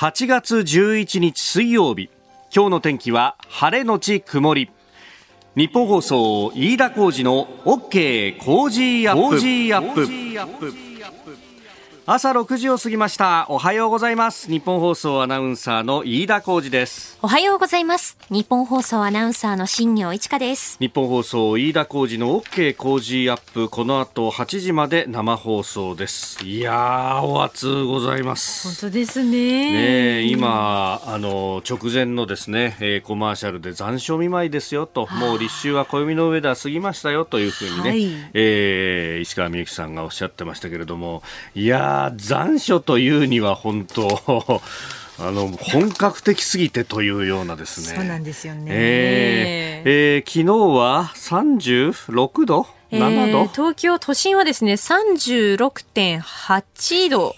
8月11日水曜日。今日の天気は晴れのち曇り。日本放送飯田浩二の OK 工事アップ朝6時を過ぎました。おはようございます。日本放送アナウンサーの飯田浩二です。おはようございます。日本放送アナウンサーの新業一華です。日本放送飯田浩二の OK 工事アップ。この後8時まで生放送です。いやーお暑ございます。本当ですね。ね今あの直前のですね、えー、コマーシャルで残暑見舞いですよと。もう立秋は暦の上では過ぎましたよというふうにね、はい、えー、石川みゆきさんがおっしゃってましたけれども。いや残暑というには本当 あの本格的すぎてというようなですね。そうなんですよね。えー、えー、昨日は36度えー、東京都心はですね、36.8度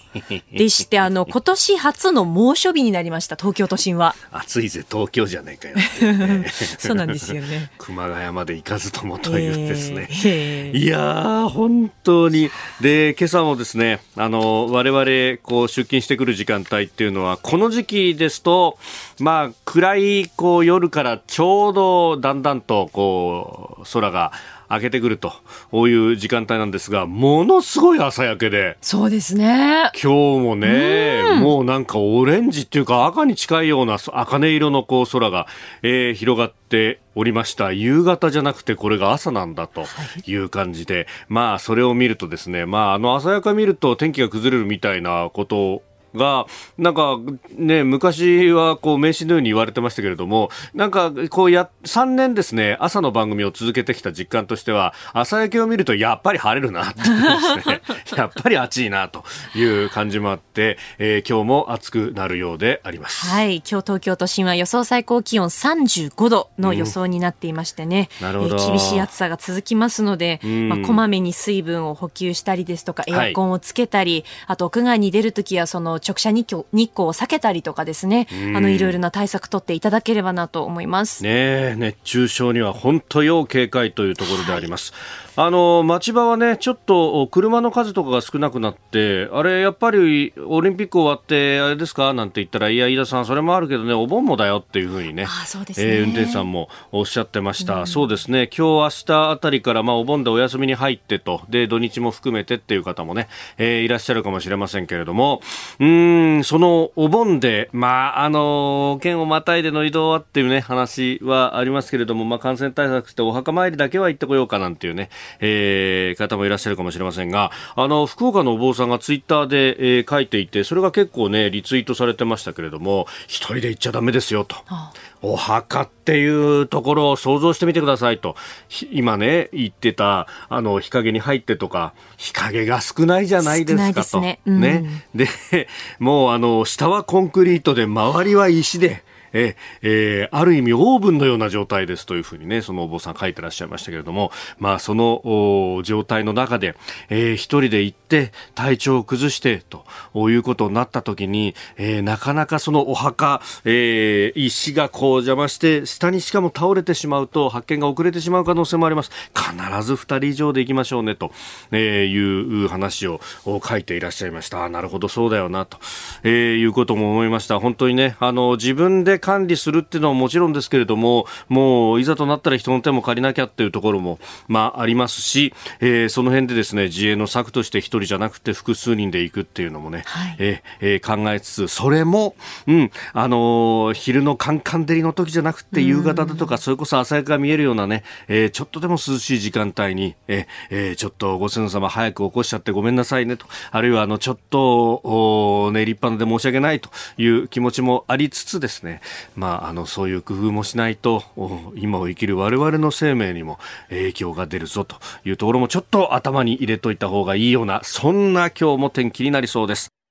でして、あの、今年初の猛暑日になりました、東京都心は。暑いぜ、東京じゃないかよ、ね、そうなんですよね。熊谷まで行かずともというですね。えー、いやー、本当に。で、今朝もですね、あの、我々、こう、出勤してくる時間帯っていうのは、この時期ですと、まあ、暗い、こう、夜からちょうど、だんだんと、こう、空が、明けてくるという時間帯なんですが、ものすごい朝焼けで。そうですね。今日もね、うもうなんかオレンジっていうか赤に近いような茜色のこう空が、えー、広がっておりました。夕方じゃなくてこれが朝なんだという感じで、はい、まあそれを見るとですね、まああの朝焼け見ると天気が崩れるみたいなことが、なんかね、昔はこう名刺のように言われてましたけれども、なんかこうや、3年ですね、朝の番組を続けてきた実感としては、朝焼けを見るとやっぱり晴れるなってですね、やっぱり暑いなという感じもあって、えー、今日も暑くなるようであります。はい、今日東京都心は予想最高気温35度の予想になっていましてね、うん、なるほど、えー、厳しい暑さが続きますので、うん、まあ、こまめに水分を補給したりですとか、エアコンをつけたり、はい、あと屋外に出るときはその直射日光日光を避けたりとかですね、あのいろいろな対策取っていただければなと思います。ね熱中症には本当要警戒というところであります。はいあの町場はねちょっと車の数とかが少なくなってあれやっぱりオリンピック終わってあれですか？なんて言ったらいや飯田さんそれもあるけどねお盆もだよっていうふうにねあね、えー、運転手さんもおっしゃってました、うん、そうですね。今日明日あたりからまあお盆でお休みに入ってと。で土日も含めてっていう方もね、えー、いらっしゃるかもしれませんけれども。うんそのお盆でまああの県をまたいでの移動はっていうね話はありますけれどもまあ感染対策してお墓参りだけは行ってこようかなんていうねえー、方もいらっしゃるかもしれませんが、あの、福岡のお坊さんがツイッターで、えー、書いていて、それが結構ね、リツイートされてましたけれども、一人で行っちゃダメですよと。お墓っていうところを想像してみてくださいと。今ね、言ってた、あの、日陰に入ってとか、日陰が少ないじゃないですかと。ね、うん、ね。で、もうあの、下はコンクリートで、周りは石で、ええー、ある意味オーブンのような状態ですというふうにね、そのお坊さん書いてらっしゃいましたけれども、まあその状態の中で、えー、一人で行って体調を崩してということになった時に、えー、なかなかそのお墓、えー、石がこう邪魔して、下にしかも倒れてしまうと発見が遅れてしまう可能性もあります。必ず二人以上で行きましょうねと、えー、いう話を書いていらっしゃいました。なるほど、そうだよなと、えー、いうことも思いました。本当にね、あの、自分で管理するっていうのはもちろんですけれども、もういざとなったら人の手も借りなきゃっていうところも、まあ、ありますし、えー、その辺でですね、自衛の策として一人じゃなくて複数人で行くっていうのもね、はい、えー、考えつつ、それも、うん、あのー、昼のカンカン照りの時じゃなくて夕方だとか、それこそ朝焼けが見えるようなね、えー、ちょっとでも涼しい時間帯に、えー、ちょっとご先祖様早く起こしちゃってごめんなさいねと、あるいはあの、ちょっと、おね、立派なで申し訳ないという気持ちもありつつですね、まあ、あのそういう工夫もしないと今を生きる我々の生命にも影響が出るぞというところもちょっと頭に入れといた方がいいようなそんな今日も天気になりそうです。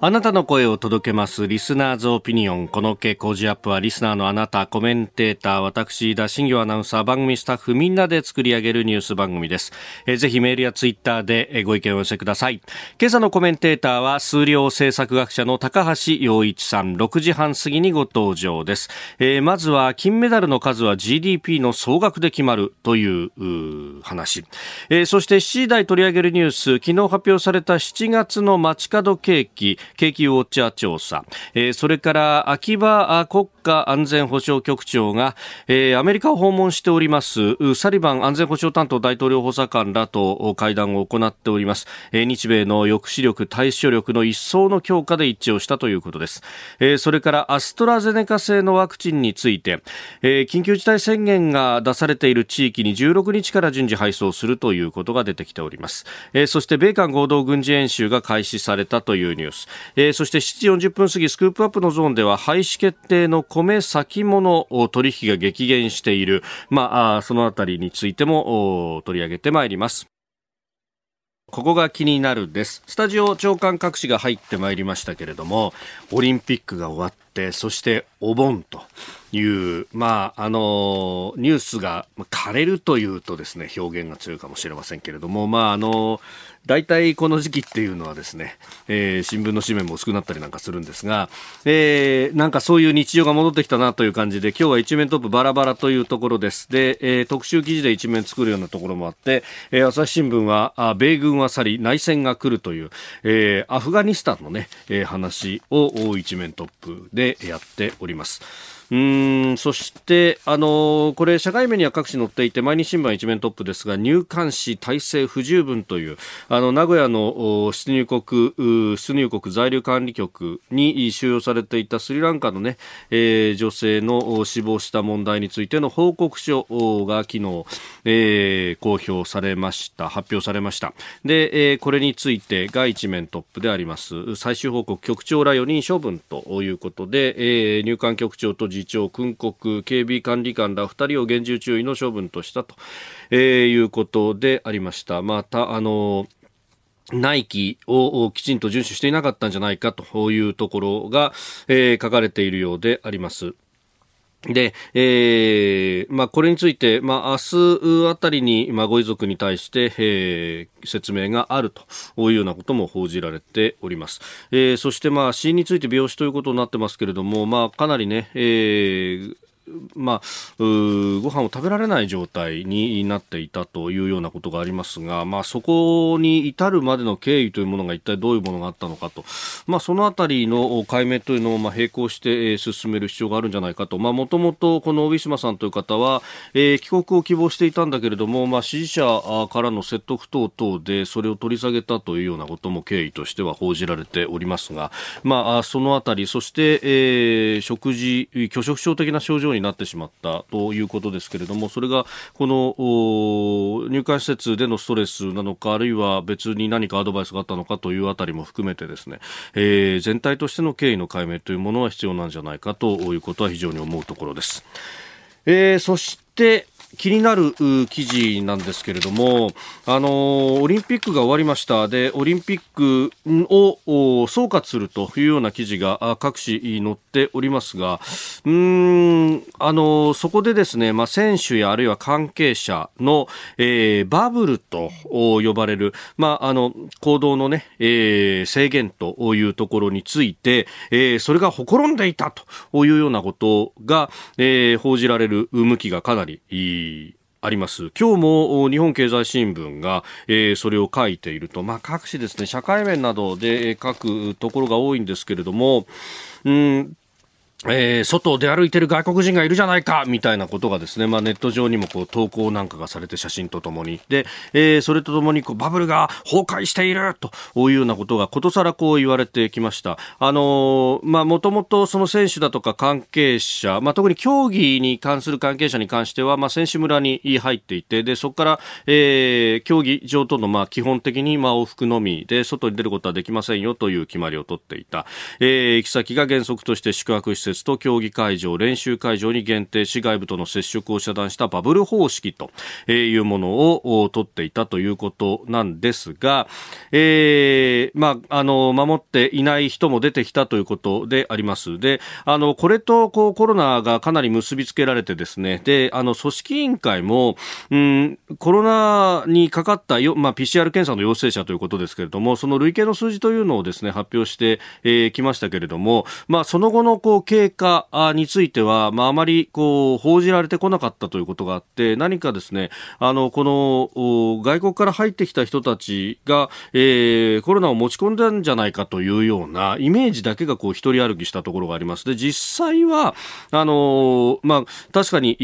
あなたの声を届けます。リスナーズオピニオン。この傾向ジアップはリスナーのあなた、コメンテーター、私、田新業アナウンサー、番組スタッフ、みんなで作り上げるニュース番組です。えー、ぜひメールやツイッターでご意見を寄せください。今朝のコメンテーターは、数量政策学者の高橋洋一さん、6時半過ぎにご登場です。えー、まずは、金メダルの数は GDP の総額で決まるという話。えー、そして7時台取り上げるニュース、昨日発表された7月の街角景気、景気ウォッチャー調査、えー、それから秋葉国家安全保障局長が、えー、アメリカを訪問しておりますサリバン安全保障担当大統領補佐官らと会談を行っております、えー、日米の抑止力対処力の一層の強化で一致をしたということです、えー、それからアストラゼネカ製のワクチンについて、えー、緊急事態宣言が出されている地域に16日から順次配送するということが出てきております、えー、そして米韓合同軍事演習が開始されたというニュース、えー、そして7時40分過ぎスクープアップのゾーンでは廃止決定の米先物取引が激減している、まあ、そのあたりについても取り上げてまいりますここが気になるです。スタジオ長官各紙が入ってまいりましたけれども、オリンピックが終わって、そしてお盆という、まあ、あの、ニュースが枯れるというとですね、表現が強いかもしれませんけれども、まあ、あの、大体この時期っていうのはですね、えー、新聞の紙面も薄くなったりなんかするんですが、えー、なんかそういう日常が戻ってきたなという感じで、今日は一面トップバラバラというところです。で、えー、特集記事で一面作るようなところもあって、えー、朝日新聞は、あ米軍は去り、内戦が来るという、えー、アフガニスタンのね、えー、話を一面トップでやっております。うんそして、あのこれ、社会面には各紙載っていて、毎日新聞一面トップですが、入管市体制不十分という、あの、名古屋の出入国、出入国在留管理局に収容されていたスリランカのね、えー、女性の死亡した問題についての報告書が昨日、えー、公表されました、発表されました。で、えー、これについてが一面トップであります。最終報告局長ら4人処分ということで、えー、入管局長と次長、訓告、警備管理官ら2人を厳重注意の処分としたと、えー、いうことでありました。また、あの内規をきちんと遵守していなかったんじゃないかというところが、えー、書かれているようであります。で、えー、まあ、これについて、まあ、明日あたりに、まあ、ご遺族に対して、えー、説明があるというようなことも報じられております。えー、そして、まあ、死因について病死ということになってますけれども、まあ、かなりね、えー、まあ、ご飯を食べられない状態になっていたというようなことがありますが、まあ、そこに至るまでの経緯というものが一体どういうものがあったのかと、まあ、そのあたりの解明というのをまあ並行して進める必要があるんじゃないかと、もともとこのウィシュマさんという方は、えー、帰国を希望していたんだけれども、まあ、支持者からの説得等々でそれを取り下げたというようなことも経緯としては報じられておりますが、まあ、そのあたり、そして、えー、食事、拒食症的な症状にになってしまったということですけれどもそれがこの入管施設でのストレスなのかあるいは別に何かアドバイスがあったのかというあたりも含めてですね、えー、全体としての経緯の解明というものは必要なんじゃないかということは非常に思うところです。えー、そして気になる記事なんですけれども、あのオリンピックが終わりました。でオリンピックを総括するというような記事が各紙に載っておりますがうんあのそこでですね、まあ、選手やあるいは関係者の、えー、バブルと呼ばれる、まあ、あの行動のね、えー、制限というところについて、えー、それがほころんでいたというようなことが、えー、報じられる向きがかなりいいあります。今日も日本経済新聞が、えー、それを書いていると、まあ、各紙ですね、社会面などで書くところが多いんですけれども、うんえー、外で歩いてる外国人がいるじゃないかみたいなことがですね、まあ、ネット上にもこう投稿なんかがされて写真とともに。で、えー、それとともにこうバブルが崩壊しているというようなことがことさらこう言われてきました。あのまあもともとその選手だとか関係者、まあ、特に競技に関する関係者に関しては、まあ、選手村に入っていてでそこから、えー、競技場とのまあ基本的にまあ往復のみで外に出ることはできませんよという決まりを取っていた、えー、行き先が原則として宿泊施設設と競技会場、練習会場に限定し外部との接触を遮断したバブル方式というものを取っていたということなんですが、えー、まあ、あの、守っていない人も出てきたということであります。で、あの、これとこうコロナがかなり結びつけられてですね、で、あの、組織委員会も、うん、コロナにかかったよ、まあ、PCR 検査の陽性者ということですけれども、その累計の数字というのをですね、発表してき、えー、ましたけれども、まあ、その後のこう経経過については、まあ、あまりこう報じられてこなかったということがあって、何かですね、あの、この外国から入ってきた人たちが、えー、コロナを持ち込んだんじゃないかというようなイメージだけがこう一人歩きしたところがあります。で、実際は、あの、まあ、確かに、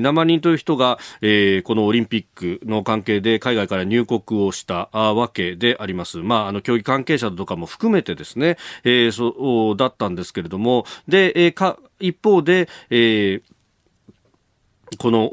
生人という人が、えー、このオリンピックの関係で海外から入国をしたわけであります。まあ、あの、競技関係者とかも含めてですね、えー、そう、だったんですけれども、で、えー、か、一方で、えー、この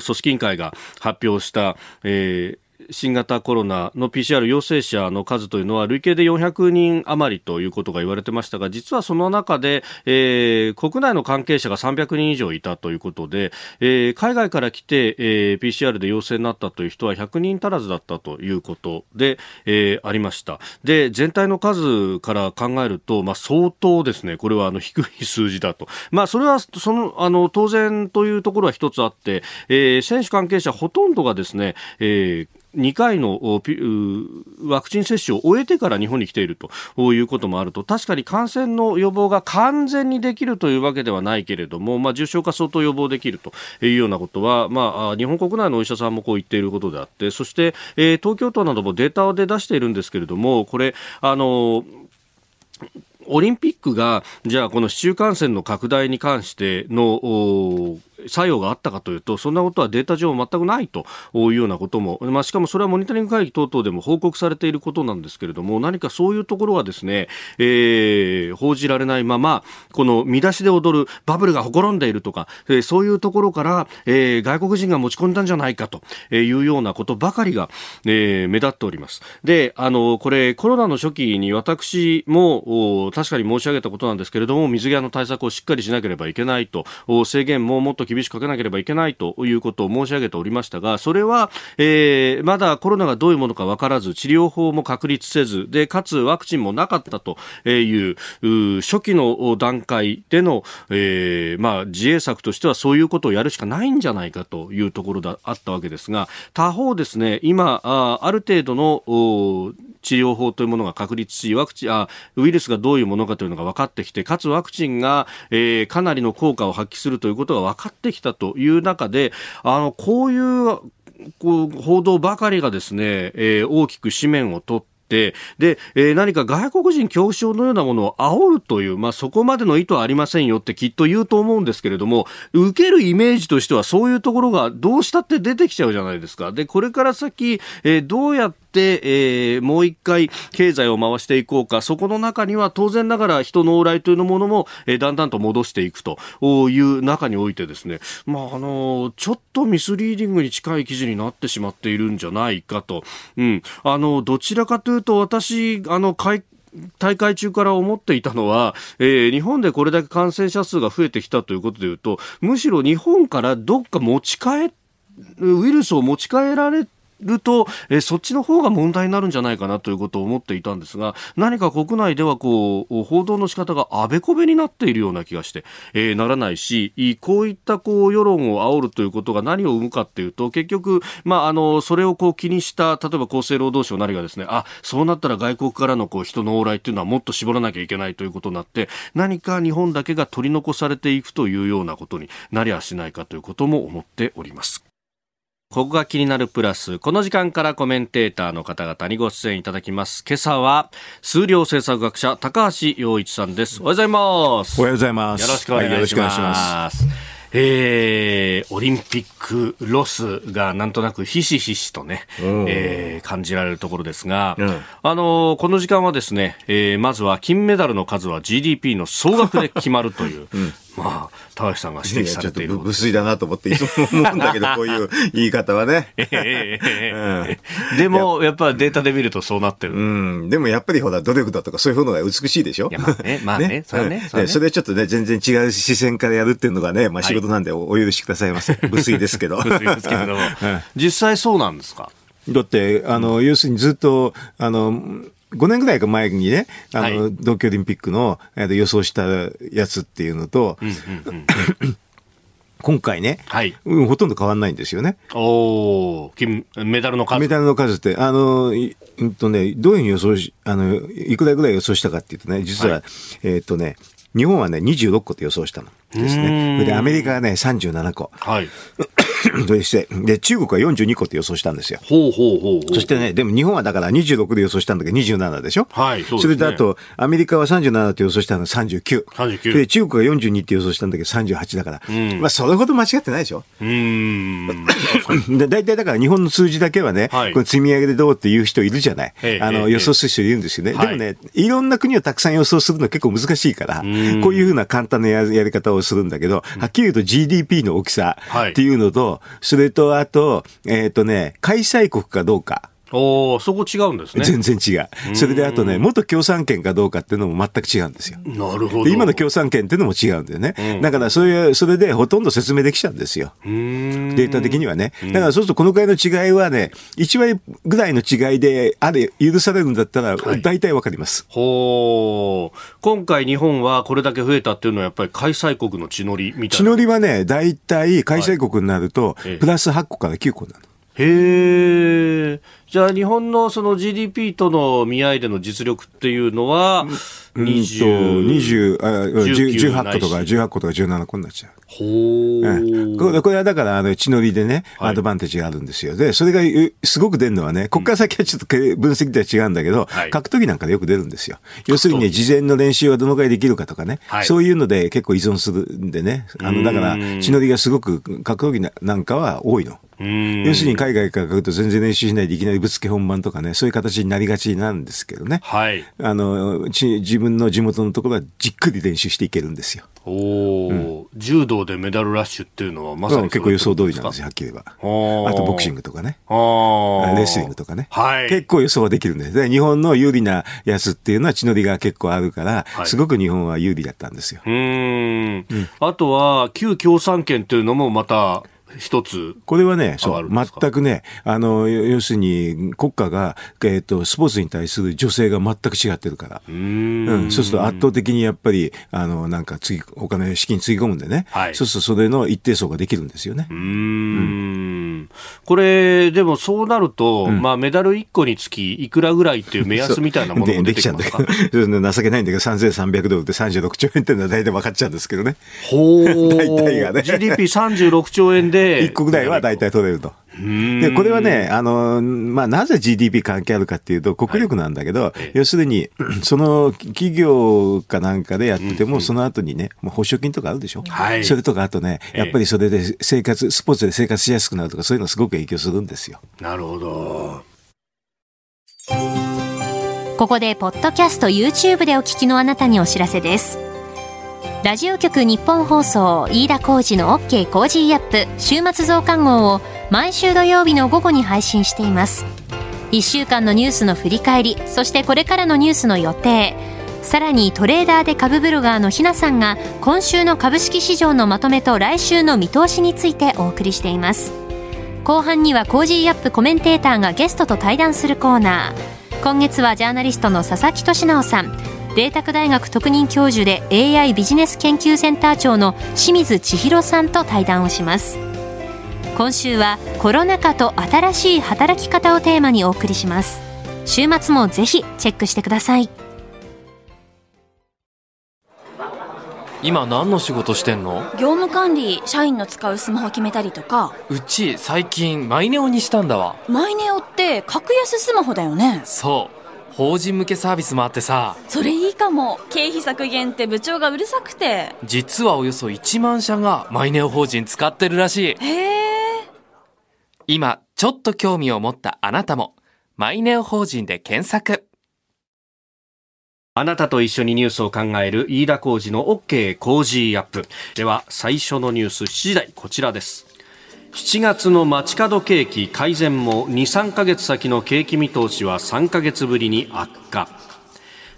組織委員会が発表した、えー、新型コロナの PCR 陽性者の数というのは累計で400人余りということが言われてましたが実はその中で、えー、国内の関係者が300人以上いたということで、えー、海外から来て、えー、PCR で陽性になったという人は100人足らずだったということで、えー、ありました。で全体の数から考えると、まあ、相当ですね。これはあの低い数字だと、まあ、それはそのあの当然というところは一つあって、えー、選手関係者ほとんどがですね、えー2回のワクチン接種を終えてから日本に来ているということもあると。確かに感染の予防が完全にできるというわけではないけれども、まあ、重症化相当予防できるというようなことは、まあ、日本国内のお医者さんもこう言っていることであってそして、えー、東京都などもデータで出しているんですけれどもこれあのオリンピックが、じゃあこの市中感染の拡大に関しての作用があったかというと、そんなことはデータ上全くないというようなことも、まあ、しかもそれはモニタリング会議等々でも報告されていることなんですけれども、何かそういうところはですね、えー、報じられないまま、この見出しで踊るバブルがほころんでいるとか、えー、そういうところから、えー、外国人が持ち込んだんじゃないかというようなことばかりが、えー、目立っております。で、あの、これ、コロナの初期に私も確かに申し上げたことなんですけれども、水際の対策をしっかりしなければいけないと、制限ももっと厳しくかけなければいけないということを申し上げておりましたが、それは、えー、まだコロナがどういうものか分からず、治療法も確立せず、で、かつワクチンもなかったという初期の段階での、えー、まあ、自衛策としてはそういうことをやるしかないんじゃないかというところだあったわけですが、他方ですね、今、あある程度の治療法というものが確立し、ワクチン、あ、ウイルスがどういうものかというのが分かってきて、かつワクチンが、えー、かなりの効果を発揮するということが分かってきたという中で、あの、こういうこう報道ばかりがですね、えー、大きく紙面を取って、で、えー、何か外国人恐怖症のようなものを煽るという、まあ、そこまでの意図はありませんよってきっと言うと思うんですけれども、受けるイメージとしてはそういうところがどうしたって出てきちゃうじゃないですか。で、これから先、えー、どうやっ、えー、もう一回経済を回していこうか、そこの中には当然ながら人の往来というものも、えー、だんだんと戻していくという中においてですね、まあ、あのちょっとミスリーディングに近い記事になってしまっているんじゃないかと。うん。あの、どちらかというと私、あの、大会中から思っていたのは、えー、日本でこれだけ感染者数が増えてきたということでいうと、むしろ日本からどっか持ち帰ウイルスを持ち帰られると、えー、そっちの方が問題になるんじゃないかなということを思っていたんですが、何か国内ではこう、報道の仕方があべこべになっているような気がして、えー、ならないし、こういったこう、世論を煽るということが何を生むかっていうと、結局、まあ、あの、それをこう気にした、例えば厚生労働省なりがですね、あ、そうなったら外国からのこう、人の往来っていうのはもっと絞らなきゃいけないということになって、何か日本だけが取り残されていくというようなことになりゃしないかということも思っております。ここが気になるプラス。この時間からコメンテーターの方々にご出演いただきます。今朝は、数量政策学者、高橋洋一さんです。おはようございます。おはようございます。よろしくお願いします。はえー、オリンピックロスがなんとなくひしひしとね、うん、えー、感じられるところですが、うん、あのー、この時間はですね、えー、まずは金メダルの数は GDP の総額で決まるという、うんまあ、高橋さんが指摘されている。無粋だなと思っていつも思うんだけど、こういう言い方はね。でも、やっぱデータで見るとそうなってる。うん。でもやっぱりほら、努力だとかそういうのが美しいでしょいや、まあね、まあね、ねそれね。それねそれちょっとね、全然違う視線からやるっていうのがね、まあ仕事なんでお許しくださいませ。無粋ですけど。無粋ですけれども。実際そうなんですか？だって、あの、要するにずっと、あの、5年ぐらい前にね、あの、はい、東京オリンピックの予想したやつっていうのと、うんうんうん今回ね、はい、うん、ほとんど変わらないんですよね。お金メダルの数メダルの数って、あの、うんとね、どういうふうに予想し、あの、いくらぐらい予想したかっていうとね、実は、はい、えっ、とね、日本はね、26個と予想したのですね。で、アメリカがね、37個。はい。そして、で、中国は42個って予想したんですよ。ほうほうほうそしてね、でも日本はだから26で予想したんだけど27でしょ？はい、そうです、ね、それであと、アメリカは37って予想したのが39。39。で、中国が42って予想したんだけど38だから。うん、まあ、それほど間違ってないでしょ？うん。で、大体だから日本の数字だけはね、はい、これ積み上げでどうっていう人いるじゃない？あの、予想する人いるんですよね。でもね、いろんな国をたくさん予想するの結構難しいから、こういうふうな簡単なやり方をするんだけど、はっきり言うと GDP の大きさっていうのと、それとあと、えっ、ー、とね、開催国かどうか。おそこ違うんですね。全然違う。それであとね、元共産圏かどうかっていうのも全く違うんですよ。なるほど。今の共産圏っていうのも違うんだよね。うん、だからそういう、それでほとんど説明できちゃうんですよ。データ的にはね。だからそうするとこのくらいの違いはね、1割ぐらいの違いであれ、許されるんだったら、大体わかります。はい、ほう。今回日本はこれだけ増えたっていうのはやっぱり開催国の地のりみたいな。地のりはね、大体開催国になると、プラス8個から9個になる。へえ。じゃあ日本のその GDP との見合いでの実力っていうのは、20、20、18個とか18個とか17個になっちゃう。ほー。これこれはだから、あの、地のりでね、アドバンテージがあるんですよ。で、それがすごく出るのはね、ここから先はちょっと分析では違うんだけど、格闘技なんかでよく出るんですよ。要するにね、事前の練習はどのくらいできるかとかね、そういうので結構依存するんでね、あの、だから、地のりがすごく格闘技なんかは多いの。要するに海外から来ると全然練習しないでいきなりぶつけ本番とかね、そういう形になりがちなんですけどね。はい。あの、自分の地元のところはじっくり練習していけるんですよ。おお、うん、柔道でメダルラッシュっていうのはまさに結構予想通りなんですよ、はっきり言えば。あとボクシングとかね。レスリングとかね。はい。結構予想はできるんです。で、日本の有利なやつっていうのは血のりが結構あるから、はい、すごく日本は有利だったんですよ。うん。あとは、旧共産圏っていうのもまた、一つ。これはね、そう、全くね、あの、要するに国家が、えっ、ー、と、スポーツに対する女性が全く違ってるから。うん,、うん。そうすると圧倒的にやっぱり、あの、なんか、次、お金、資金つぎ込むんでね。はい。そうするとそれの一定層ができるんですよね。うんうんこれ、でもそうなると、うん、まあ、メダル1個につき、いくらぐらいっていう目安みたいなものも出てきますか？で情けないんだけど、3300ドルで36兆円っていうのは大体分かっちゃうんですけどね。ほう。大体がね。GDP36 兆円で、1個ぐらいは大体取れると。で、これはね、あの、まあ、なぜ GDP 関係あるかっていうと、国力なんだけど、はい、要するに、その企業かなんかでやってても、その後にね、もう保証金とかあるでしょ？はい。それとか、あとね、やっぱりそれで生活、スポーツで生活しやすくなるとか、そういうのすごく影響するんですよ。なるほど。ここで、ポッドキャスト YouTube でお聞きのあなたにお知らせです。ラジオ局日本放送飯田浩二の OK コージーアップ週末増刊号を毎週土曜日の午後に配信しています。1週間のニュースの振り返りそしてこれからのニュースの予定。さらにトレーダーで株ブロガーのひなさんが今週の株式市場のまとめと来週の見通しについてお送りしています。後半には Cozy Up コメンテーターがゲストと対談するコーナー。今月はジャーナリストの佐々木俊尚さん。麗澤大学特任教授で AI ビジネス研究センター長の清水千弘さんと対談をします今週はコロナ禍と新しい働き方をテーマにお送りします週末もぜひチェックしてください今何の仕事してんの業務管理社員の使うスマホ決めたりとかうち最近マイネオにしたんだわマイネオって格安スマホだよねそう法人向けサービスもあってさ。それいいかも。経費削減って部長がうるさくて。実はおよそ1万社がマイネオ法人使ってるらしい。へえ。今ちょっと興味を持ったあなたもマイネオ法人で検索。あなたと一緒にニュースを考える飯田浩二の OK 工事アップ。では最初のニュース7時台こちらです7月の街角景気改善も2、3ヶ月先の景気見通しは3ヶ月ぶりに悪化。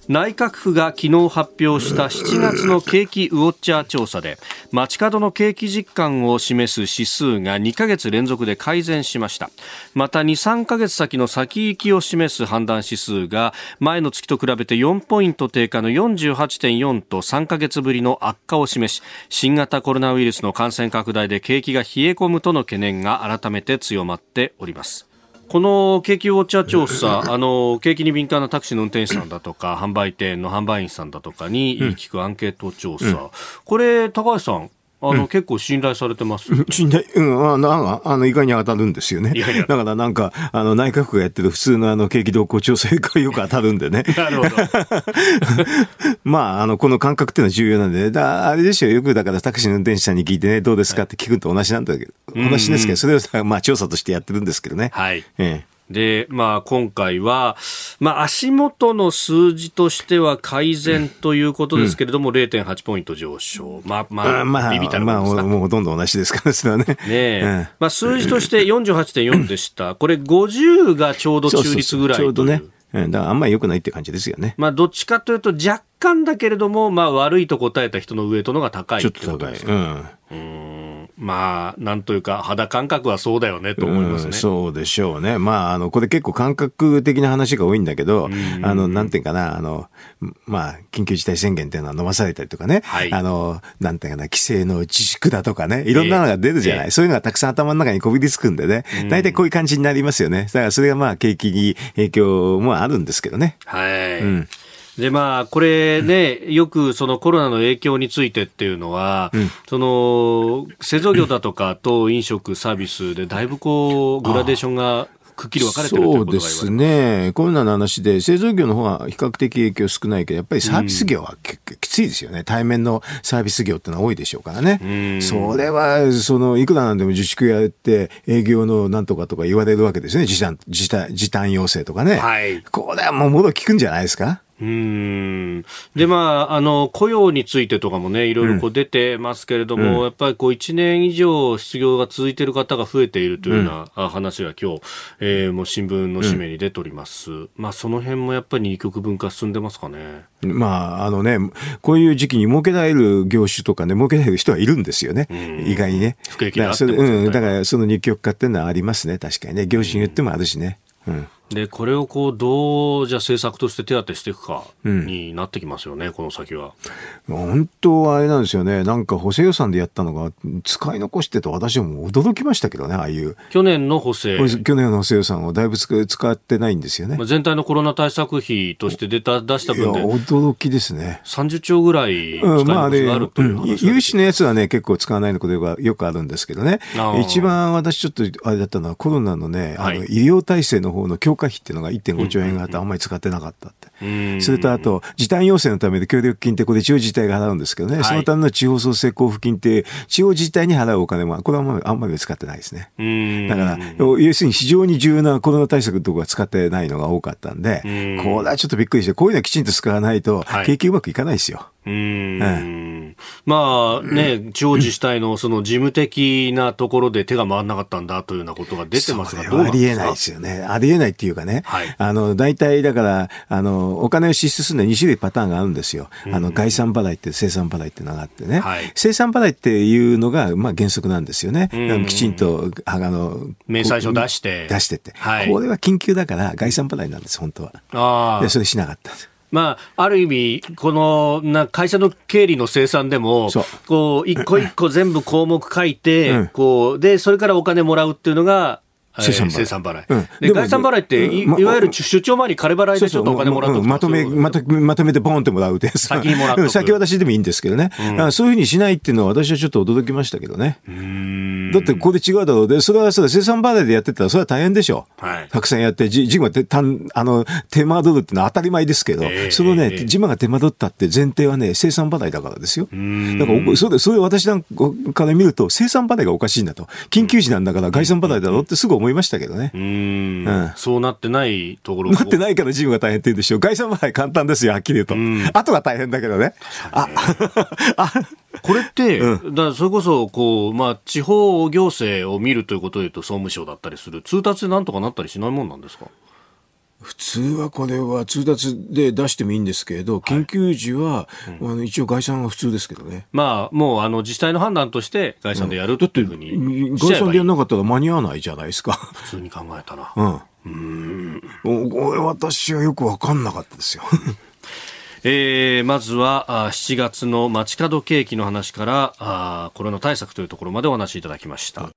内閣府が昨日発表した7月の景気ウォッチャー調査で街角の景気実感を示す指数が2ヶ月連続で改善しました。また2、3ヶ月先の先行きを示す判断指数が前の月と比べて4ポイント低下の48.4と3ヶ月ぶりの悪化を示し新型コロナウイルスの感染拡大で景気が冷え込むとの懸念が改めて強まっております。この景気ウォッチャー調査、あの景気に敏感なタクシーの運転手さんだとか、販売店の販売員さんだとかに聞くアンケート調査、うん、これ、高橋さん、あの、うん、結構信頼されてます、ね、信頼、うん、あの、あの、意外に当たるんですよね。だからなんか、あの、内閣府がやってる普通のあの、景気動向調整がよく当たるんでね。なるほど。まあ、あの、この感覚っていうのは重要なんで、ね、だあれですよ、よくだからタクシーの運転手さんに聞いてね、どうですかって聞くと同じなんだけど、同じですけど、それをさ、まあ、調査としてやってるんですけどね。はい。ええで、まあ、今回は、まあ、足元の数字としては改善ということですけれども、うん、0.8ポイント上昇。まあ、まあ、まあ、ビビたるまあ、もうほとんど同じですから、ね。ねえ。うん、まあ、数字として48.4でした。これ50がちょうど中立ぐらいそうそうちょうどね。だからあんまり良くないって感じですよね。まあ、どっちかというと若干だけれども、まあ、悪いと答えた人のウエイトのが高いちょっと高い。うん。うんまあ、なんというか、肌感覚はそうだよねと思いますね。うん、そうでしょうね。まあ、あの、これ結構感覚的な話が多いんだけど、あの、なんていうかな、あの、まあ、緊急事態宣言っていうのは飲まされたりとかね、はい、あの、なんていうかな、規制の自粛だとかね、いろんなのが出るじゃない。えー、そういうのがたくさん頭の中にこびりつくんでね、大体こういう感じになりますよね。だからそれがまあ、景気に影響もあるんですけどね。はい。うんで、まあ、これね、よくそのコロナの影響についてっていうのは、うん、その、製造業だとかと飲食、サービスでだいぶこう、グラデーションがくっきり分かれてるそうですね。コロナの話で、製造業の方は比較的影響少ないけど、やっぱりサービス業はき,、きついですよね。対面のサービス業ってのは多いでしょうからね。それは、その、いくらなんでも自粛やって営業のなんとかとか言われるわけですね。時短、時短、時短要請とかね。はい。これはもうもろ効くんじゃないですか？うんで、まあ、あの、雇用についてとかもね、いろいろこう出てますけれども、うん、やっぱりこう1年以上失業が続いている方が増えているというような話が今日、えー、もう新聞の紙面に出ております。うん、まあ、その辺もやっぱり二極分化進んでますかね。まあ、あのね、こういう時期に儲けられる業種とかね、儲けられる人はいるんですよね。うん、意外にね。不景気だから、うん、だからその二極化っていうのはありますね、確かにね。業種によってもあるしね。うんでこれをこうどうじゃ政策として手当てしていくかになってきますよね、うん、この先は。本当はあれなんですよね、なんか補正予算でやったのが使い残してと私はもう驚きましたけどね、ああいう。去年の補正。去年の補正予算をだいぶ使ってないんですよね。まあ、全体のコロナ対策費として出た出した分で。驚きですね。30兆ぐらい使い残しがあるという、うんまあ、融資のやつはね、結構使わないのことがよくあるんですけどね。一番私ちょっとあれだったのはコロナのね、あの医療体制の方の強化費っていうのが1.5 5兆円があってあんまり使ってなかったって。それとあと、時短要請のための協力金ってこれ地方自治体が払うんですけどね、はい、そのための地方創生交付金って地方自治体に払うお金も、これはあんまり使ってないですね。だから、要するに非常に重要なコロナ対策のところは使ってないのが多かったんで、これはちょっとびっくりして、こういうのはきちんと使わないと、景気うまくいかないですよ。うん、まあね、地方自治体のその事務的なところで手が回らなかったんだというようなことが出てますが、どうありえないですよね。ありえないっていうかね、はい、あの、大体だから、あの、お金を支出するのは2種類パターンがあるんですよ。あの、概算払いって生産払いっていうのがあってね。はい、生産払いっていうのが、まあ原則なんですよね。きちんと、あの、明細書出して。出してって。はい、これは緊急だから概算払いなんです、本当は。ああ。で、それしなかった。まあ、ある意味、このな会社の経理の生産でも、こう一個一個全部項目書いて、うん、こうでそれからお金もらうっていうのが、生産払い。生産払い。うん、で、概算払いって、いいわゆる出張前に金払いでちょっとお金もらう。とまとめ、まとまとめてポンってもらうって先にもらう先渡しでもいいんですけどね、うん、そういうふうにしないっていうのは私はちょっと驚きましたけどね。だってここで違うだろうで、それはさ、生産払いでやってたらそれは大変でしょ。はい、たくさんやって、事務がたんあの手間取るってのは当たり前ですけど、えー、そのね、事務が手間取ったって前提はね、生産払いだからですよ。だからそれ、それ私なんかから見ると、生産払いがおかしいんだと。緊急時なんだから概算払いだろうってすぐ思いましたけどね。うん、そうなってないところなってないから事務が大変って言うでしょ。概算払い簡単ですよ、はっきり言うと。あとが大変だけどね。あ、あ、これって、うん、だそれこそこう、まあ、地方行政を見るということでいうと総務省だったりする通達でなんとかなったりしないもんなんですか？普通はこれは通達で出してもいいんですけれど、緊急時は、うん、あの一応概算は普通ですけどね。まあ、もうあの自治体の判断として概算でやるというふうに、うん、概算でやらなかったら間に合わないじゃないですか。普通に考えたら。うん。うん。これ私はよく分かんなかったですよ。えー、まずはあ7月の街角景気の話からあコロナ対策というところまでお話しいただきました。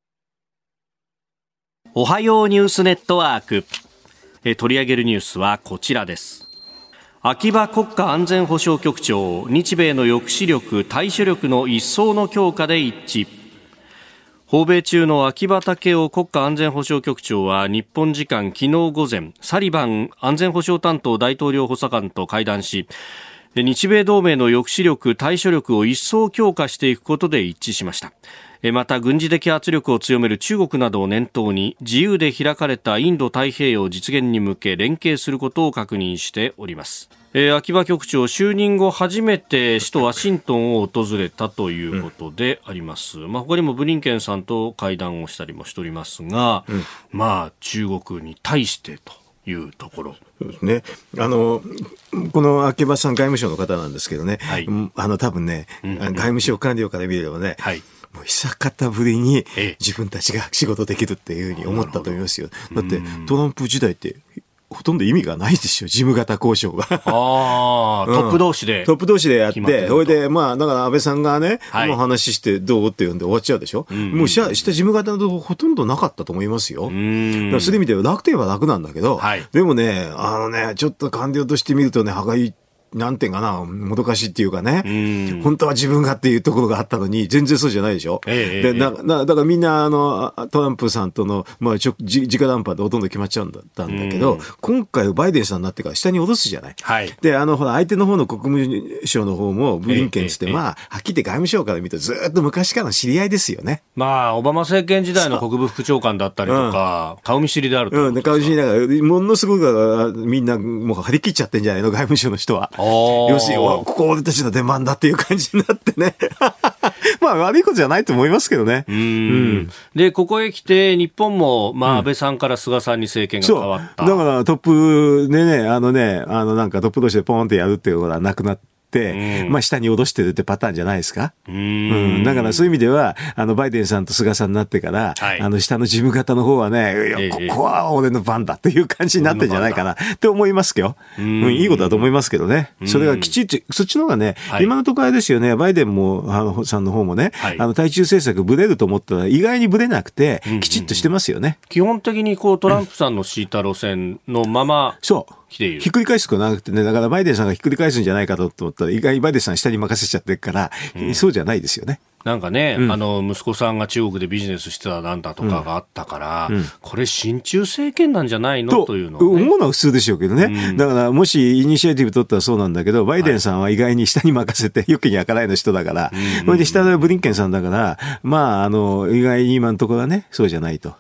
おはようニュースネットワーク。え取り上げるニュースはこちらです。秋葉国家安全保障局長日米の抑止力対処力の一層の強化で一致。訪米中の秋葉武雄国家安全保障局長は日本時間昨日午前サリバン安全保障担当大統領補佐官と会談し日米同盟の抑止力対処力を一層強化していくことで一致しました。また軍事的圧力を強める中国などを念頭に自由で開かれたインド太平洋実現に向け連携することを確認しております。えー、秋葉局長就任後初めて首都ワシントンを訪れたということであります、うん、まあ、他にもブリンケンさんと会談をしたりもしておりますが、うん、まあ中国に対してというところ。そうですね。あの、この秋葉さん外務省の方なんですけどね、はい、あの多分ね、うん、外務省官僚から見ればね、はい。もう久方ぶりに自分たちが仕事できるっていうふうに思ったと思いますよ。だってトランプ時代ってほとんど意味がないですよ、事務型交渉が。ああ、トップ同士で、トップ同士でやって、それで、まあ、だから安倍さんがね、はい、もう話してどうって言うんで終わっちゃうでしょ？うん、もう下、下事務型のとこほとんどなかったと思いますよ。うん。そういう意味では楽といえば楽なんだけど、はい、でもね、あのね、ちょっと官僚として見るとね、歯がいなんていうかな、もどかしいっていうかね、本当は自分がっていうところがあったのに、全然そうじゃないでしょ。ええ、でななだからみんな、あの、トランプさんとの、まあ、ちょじ直談判でほとんど決まっちゃうんだったんだけど、今回バイデンさんになってから下に落とすじゃない。はい、で、あの、ほら、相手の方の国務省の方も、ブリンケンつって、え、まあ、はっきり言って外務省から見るとずっと昔からの知り合いですよね。まあ、オバマ政権時代の国務副長官だったりとか、うん、顔見知りであると。うん、顔見知りだから、ものすごくみんな、もう張り切っちゃってんじゃないの、外務省の人は。要するにここ俺たちの出番だっていう感じになってね。まあ悪いことじゃないと思いますけどね。うん,、で、ここへ来て、日本も、まあ安倍さんから菅さんに政権が変わった。だからトップでね、あのね、あのなんかトップ同士でポンってやるっていうことはなくなって、、まあ下に脅してるってパターンじゃないですか？うん,、だからそういう意味では、あの、バイデンさんと菅さんになってから、はい、あの、下の事務方の方はね、いや、ここは俺の番だっていう感じになってんじゃないかなって思いますよ。うん、いいことだと思いますけどね。それがきちっと、そっちの方がね、今のところですよね、バイデンも、あの、さんの方もね、あの、対中政策ぶれると思ったら意外にぶれなくて、きちっとしてますよね。基本的にこう、トランプさんの敷いた路線のまま、そう。ひっくり返すことなくてね、だからバイデンさんがひっくり返すんじゃないかと思ったら、意外にバイデンさん下に任せちゃってるから、うん、そうじゃないですよね。なんかね、うん、あの、息子さんが中国でビジネスしてたなんだとかがあったから、うん、これ、親中政権なんじゃないの？というの、ね、思うのは普通でしょうけどね。うん、だから、もしイニシアティブ取ったらそうなんだけど、バイデンさんは意外に下に任せて、よきにあからいの人だから、それで下でブリンケンさんだから、まあ、あの、意外に今のところはね、そうじゃないと。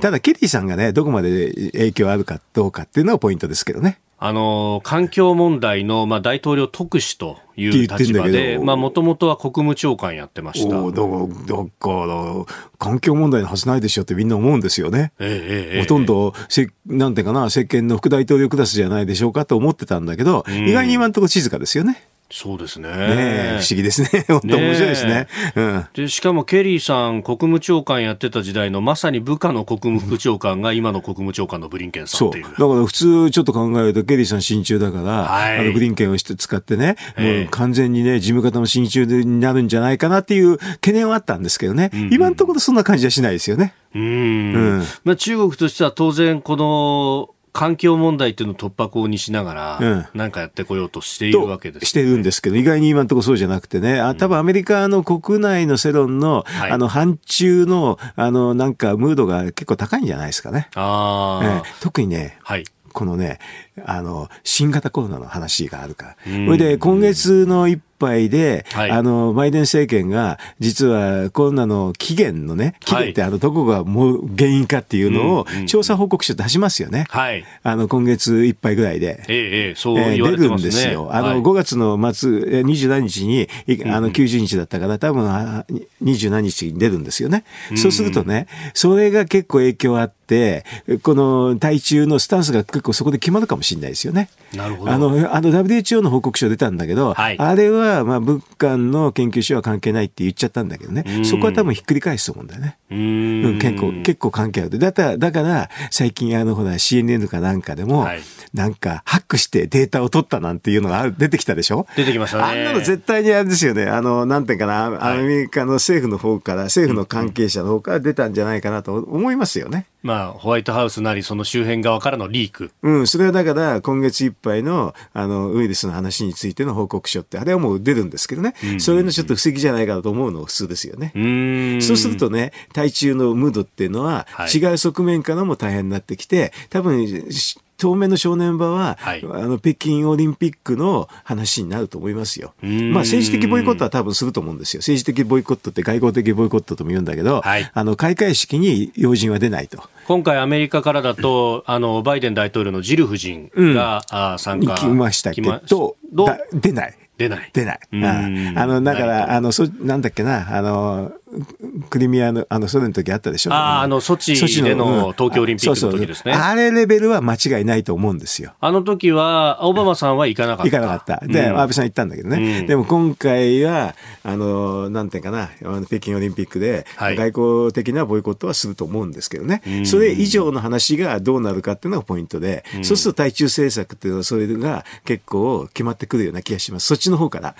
ただ、ケリーさんがね、どこまで影響あるかどうかっていうのがポイントですけどね。あの、環境問題の、まあ、大統領特使という立場で、まあ、もともとは国務長官やってました。だから、だから、環境問題のはずないでしょってみんな思うんですよね。ええ、ほとんど、せ、なんていうかな、政権の副大統領クラスじゃないでしょうかと思ってたんだけど、意外に今のところ静かですよね。そうですね。ね不思議ですね。本当面白いですね。うん、で、しかもケリーさん、国務長官やってた時代のまさに部下の国務副長官が今の国務長官のブリンケンさんっていう。だから普通ちょっと考えるとケリーさん親中だから、はい、あのブリンケンをして使ってね、もう完全にね、事務方の親中になるんじゃないかなっていう懸念はあったんですけどね。うんうん、今のところそんな感じはしないですよね。うん。うん、まあ中国としては当然この環境問題っていうのを突破口にしながら、うん、なんかやってこようとしているわけです、ね、してるんですけど、意外に今のところそうじゃなくてね、あ多分アメリカの国内の世論の、うん、あの、反中の、あの、なんか、ムードが結構高いんじゃないですかね。あえー、特にね、はい、このね、あの、新型コロナの話があるから。それで、今月の一杯で、はい、あの、バイデン政権が、実はコロナの起源のね、起源ってあの、どこがもう原因かっていうのを、調査報告書出しますよね。はい。あの、今月いっぱいぐらいで。ええ、そう言われてね。出るんですよ。あの、5月の末、27日に、あの、90日だったから、多分、27日に出るんですよね。そうするとね、それが結構影響あって、この対中のスタンスが結構そこで決まるかもしれないですよね。なるほど。あの、あの WHO の報告書出たんだけど、はい、あれは、まあ、物価の研究所は関係ないって言っちゃったんだけどね、そこは多分ひっくり返すと思うんだよね。うん、結構、結構関係ある。だから、だから、最近あの、ほら、CNN かなんかでも、はい、なんか、ハックしてデータを取ったなんていうのが出てきたでしょ？出てきましたね。あんなの絶対にあれですよね。あの、なんていうかな、アメリカの政府の方から、政府の関係者の方から出たんじゃないかなと思いますよね。まあ、ホワイトハウスなり、その周辺側からのリーク。うん、それはだから、今月いっぱいの、あの、ウイルスの話についての報告書って、あれはもう出るんですけどね、うんうんうん、それのちょっと布石じゃないかなと思うのが普通ですよね。うそうするとね、対中のムードっていうのは、違う側面からも大変になってきて、多分、当面の正念場は、はい、あの北京オリンピックの話になると思いますよ。まあ政治的ボイコットは多分すると思うんですよ。政治的ボイコットって外交的ボイコットとも言うんだけど、はい、あの開会式に要人は出ないと。今回アメリカからだと、あのバイデン大統領のジル夫人が、うん、参加来ましたけど、出ない。出ない。出ない。あの、だから、あの、そ、なんだっけな、あの、クリミアの、あの、ソ連の時あったでしょ？ああ、あの、ソチでの東京オリンピックの時ですね。あれレベルは間違いないと思うんですよ。あの時は、オバマさんは行かなかった。行かなかった。で、安倍さん行ったんだけどね。でも今回は、あの、なんていうかな、北京オリンピックで、外交的なボイコットはすると思うんですけどね。それ以上の話がどうなるかっていうのがポイントで、そうすると対中政策っていうのは、それが結構決まってくるような気がします。そっちの方から。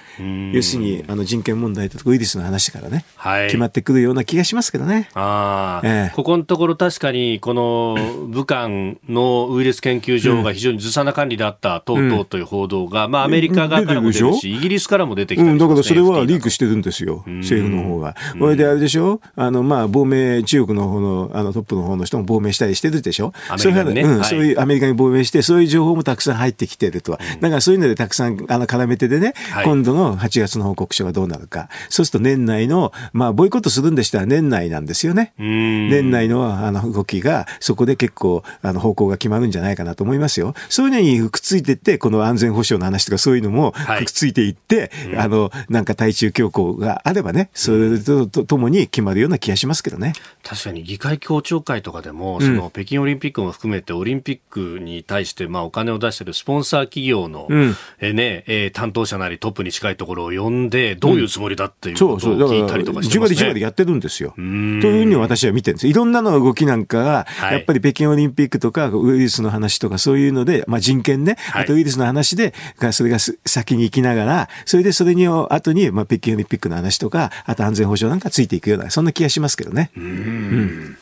要するに、あの、人権問題とかウイルスの話からね、決まってくるような気がしますけどね。あええ、ここのところ確かに、この 武漢のウイルス研究所が非常にずさな管理であった等々という報道が、うん、まあアメリカ側からも出るし、イギリスからも出てきた、ね、うん、だからそれはリークしてるんですよ、政府の方が。これであれでしょ？あの、まあ、亡命、中国の方の、あの、トップの方の人も亡命したりしてるでしょ？そういう、ね、うん、はい、そういうアメリカに亡命して、そういう情報もたくさん入ってきてるとは。だからそういうのでたくさん、あの、絡めてでね、はい、今度の8月の報告書がどうなるか。そうすると年内の、まあ、ボイコットするんでしたら年内なんですよね。年内のあの動きが、そこで結構あの方向が決まるんじゃないかなと思いますよ。そういうのにくっついていって、この安全保障の話とかそういうのもくっついていって、はい、あの、なんか対中強硬があればね、それとともに決まるような気がしますけどね。確かに議会協調会とかでも、その北京オリンピックも含めてオリンピックに対して、まあお金を出しているスポンサー企業の、うん、えね、えー、担当者なりトップに近いところを呼んで、どういうつもりだっていうことを聞いたりとかしてますね。そうそう、やってるんですよ。というふうに私は見てるんです。いろんなの動きなんかが、やっぱり北京オリンピックとかウイルスの話とかそういうので、まあ人権ね、あとウイルスの話で、それが先に行きながら、それでそれに後に、まあ北京オリンピックの話とか、あと安全保障なんかついていくような、そんな気がしますけどね。うん。うん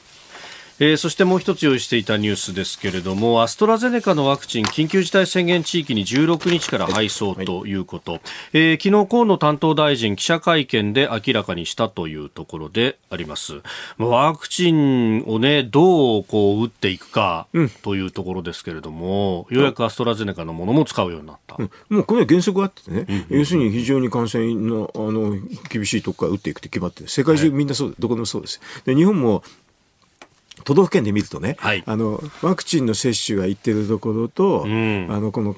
えー、そしてもう一つ用意していたニュースですけれどもアストラゼネカのワクチン緊急事態宣言地域に16日から配送ということ、はい、えー、昨日河野担当大臣記者会見で明らかにしたというところであります。ワクチンをねどうこう打っていくかというところですけれども、うん、ようやくアストラゼネカのものも使うようになった、うん、もうこれは原則あってね、うん、要するに非常に感染のあの厳しいところから打っていくって決まって世界中みんなそう、はい、どこでもそうです。で日本も都道府県で見るとね、はい、あのワクチンの接種がいってるところと、うん、あのこの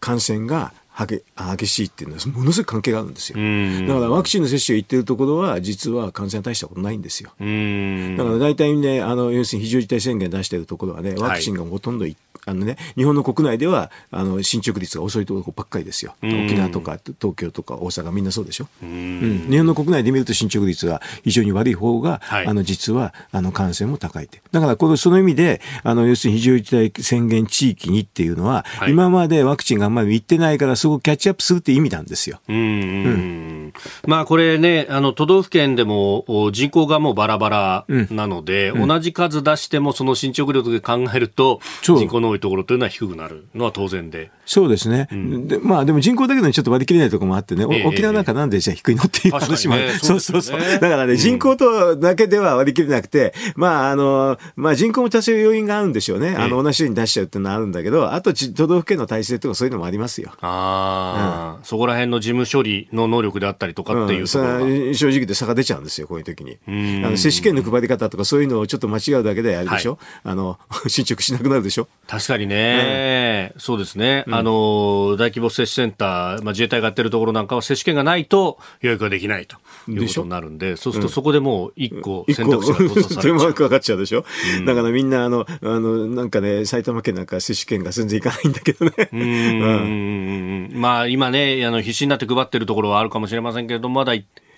感染が激激しいっていうのはものすごい関係があるんですよ。だからワクチンの接種がいってるところは実は感染大したことないんですよ。だから大体ね、あの要するに非常事態宣言出してるところはね、ワクチンがほとんどいあのね、日本の国内ではあの進捗率が遅いところばっかりですよ。沖縄とか東京とか大阪みんなそうでしょ？うん、日本の国内で見ると進捗率が非常に悪い方が、はい、あの実はあの感染も高いって。だからこれその意味であの要するに非常事態宣言地域にっていうのは、はい、今までワクチンがあんまりいってないからすごくキャッチアップするって意味なんですよ。うん、うん、まあこれねあの都道府県でも人口がもうバラバラなので、うん、同じ数出してもその進捗力で考えると人口の多いところというのは低くなるのは当然で。そうですね。うん、でまあでも人口だけでちょっと割り切れないところもあってね、え沖縄なんかなんでじゃあ低いのっていう話もある。ね、そうそうそう。だからね、人口とだけでは割り切れなくて、まああの、まあ人口も多少要因があるんでしょうね。あの、同じように出しちゃうっていうのはあるんだけど、あと都道府県の体制とかそういうのもありますよ。ああ、うん、そこら辺の事務処理の能力であったりとかっていうところ、うん、正直で差が出ちゃうんですよ、こういう時に。あの接種券の配り方とかそういうのをちょっと間違うだけであれでしょ、はい、あの、進捗しなくなるでしょ確かにね、そうですね。あの、大規模接種センター、まあ、自衛隊がやってるところなんかは接種券がないと予約ができないということになるんで、そうするとそこでもう一個選択肢が閉ざされちゃう。かかっちゃうでしょ、うん、だからみんなあの、あの、なんかね、埼玉県なんか接種券が全然いかないんだけどね。うん、まあ今ね、あの、必死になって配ってるところはあるかもしれませんけれども、まだ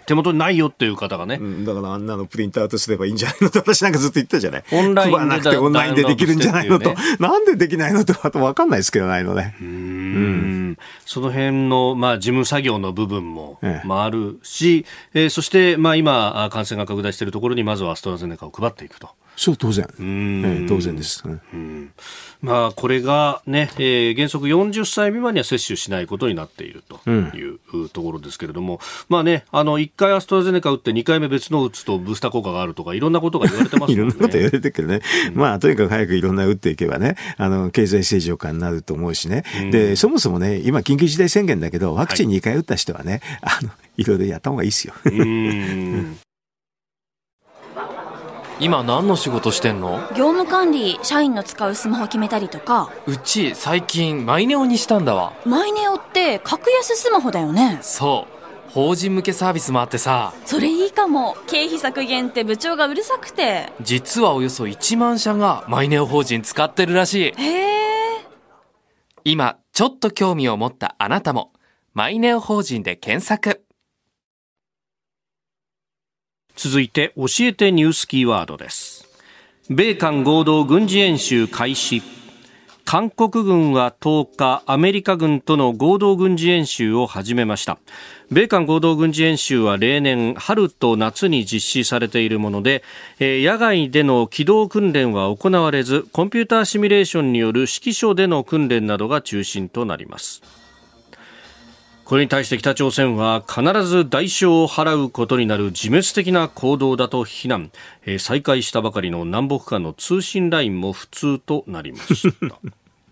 手元にないよっていう方がね、うん、だからあんなのプリントアウトすればいいんじゃないのと私なんかずっと言ったじゃない。オンラインでなくてオンラインでできるんじゃないのと、ね、なんでできないのとあと分かんないですけどないのね。うん。その辺の、まあ、事務作業の部分も、まあ、あるし、ええー、そして、まあ、今、感染が拡大しているところに、まずはアストラゼネカを配っていくと。そう当然、えー、当然です、うん。まあ、これがね、えー、原則40歳未満には接種しないことになっているというところですけれども、まあね、あの1回アストラゼネカ打って2回目別の打つとブースター効果があるとかいろんなことが言われてます、ね、いろんなこと言われてるけどね、うん、まあとにかく早くいろんな打っていけばねあの経済正常化になると思うしね、うん、でそもそもね今緊急事態宣言だけどワクチン2回打った人はね、はい、あのいろいろやった方がいいですよ。うん今何の仕事してんの？業務管理社員の使うスマホ決めたりとか。うち最近マイネオにしたんだわ。マイネオって格安スマホだよね。そう。法人向けサービスもあってさ。それいいかも。経費削減って部長がうるさくて。実はおよそ1万社がマイネオ法人使ってるらしい。へえ。今ちょっと興味を持ったあなたもマイネオ法人で検索続いて教えてニュースキーワードです。米韓合同軍事演習開始。韓国軍は10日アメリカ軍との合同軍事演習を始めました。米韓合同軍事演習は例年春と夏に実施されているもので野外での機動訓練は行われずコンピューターシミュレーションによる指揮所での訓練などが中心となります。これに対して北朝鮮は必ず代償を払うことになる自滅的な行動だと非難、えー、再開したばかりの南北間の通信ラインも普通となりました。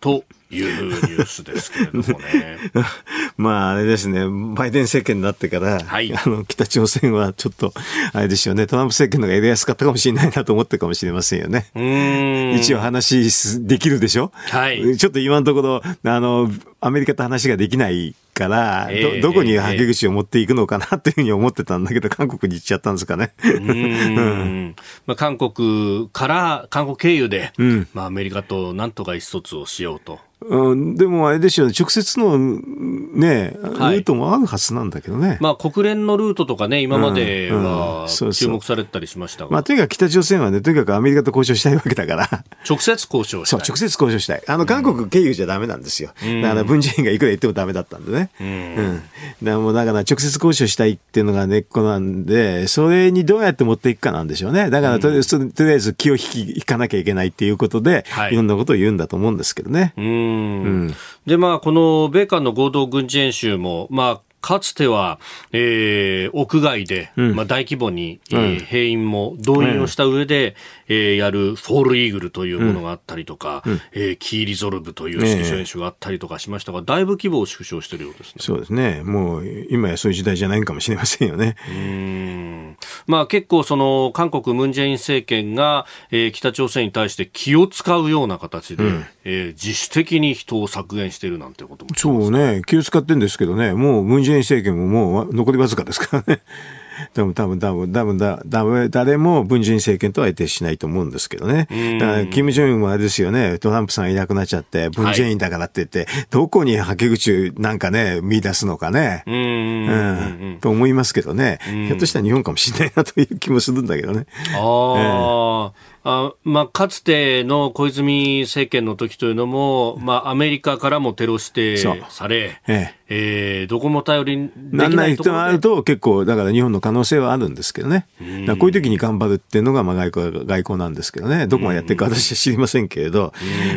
というニュースですけれどもね。まあ、あれですね、バイデン政権になってから、はい、あの、北朝鮮はちょっと、あれですよね、トランプ政権の方がやりやすかったかもしれないなと思ってるかもしれませんよね。一応話できるでしょ？はい。ちょっと今のところ、あの、アメリカと話ができないから、えー、ど、どこにはけ口を持っていくのかなというふうに思ってたんだけど、韓国に行っちゃったんですかね。うん。まあ、韓国から、韓国経由で、うん、まあ、アメリカとなんとか意思疎通をしようと。うん、でもあれですよね、直接のね、ルートもあるはずなんだけどね。まあ国連のルートとかね、今までは注目されたりしましたが。まあとにかく北朝鮮はね、とにかくアメリカと交渉したいわけだから。直接交渉したい。そう、直接交渉したい。あの、韓国経由じゃダメなんですよ。うん、だから文在寅がいくら言ってもダメだったんでね。うん。うん、だからもうだから直接交渉したいっていうのが根っこなんで、それにどうやって持っていくかなんでしょうね。だからとりあえず、うん、とりあえず気を引き、引かなきゃいけないっていうことで、はい、いろんなことを言うんだと思うんですけどね。うん。で、まあ、この米韓の合同軍事演習も、まあ、かつては、えー、屋外で、うん、まあ、大規模に、えー、兵員も動員をした上で、うん、えー、やるフォールイーグルというものがあったりとか、うん、えー、キーリゾルブという指揮所演習があったりとかしましたが、だいぶ規模を縮小しているようですね。そうですね。もう、今やそういう時代じゃないかもしれませんよね。うん。まあ、結構、その、韓国ムンジェイン政権が、えー、北朝鮮に対して気を使うような形で、うん、えー、自主的に人を削減しているなんてこともそうね。気を使ってるんですけどね、もうムンジェイン政権ももう残りわずかですからね。多分、多分、多分、多分、だ、だ、誰も文人政権とは相手しないと思うんですけどね。だから、キム・ジョンウンもあれですよね、トランプさんいなくなっちゃって、文人だからって言って、はい、どこにはけ口なんかね、見出すのかね。うん。うん。と思いますけどね。ひょっとしたら日本かもしれないなという気もするんだけどね。ああ。えーあまあ、かつての小泉政権の時というのも、まあ、アメリカからもテロ指定され、えええー、どこも頼りできないところあると結構、だから日本の可能性はあるんですけどね。こういう時に頑張るっていうのが、まあ外交、外交なんですけどね。どこまでやってるか私は知りませんけれど、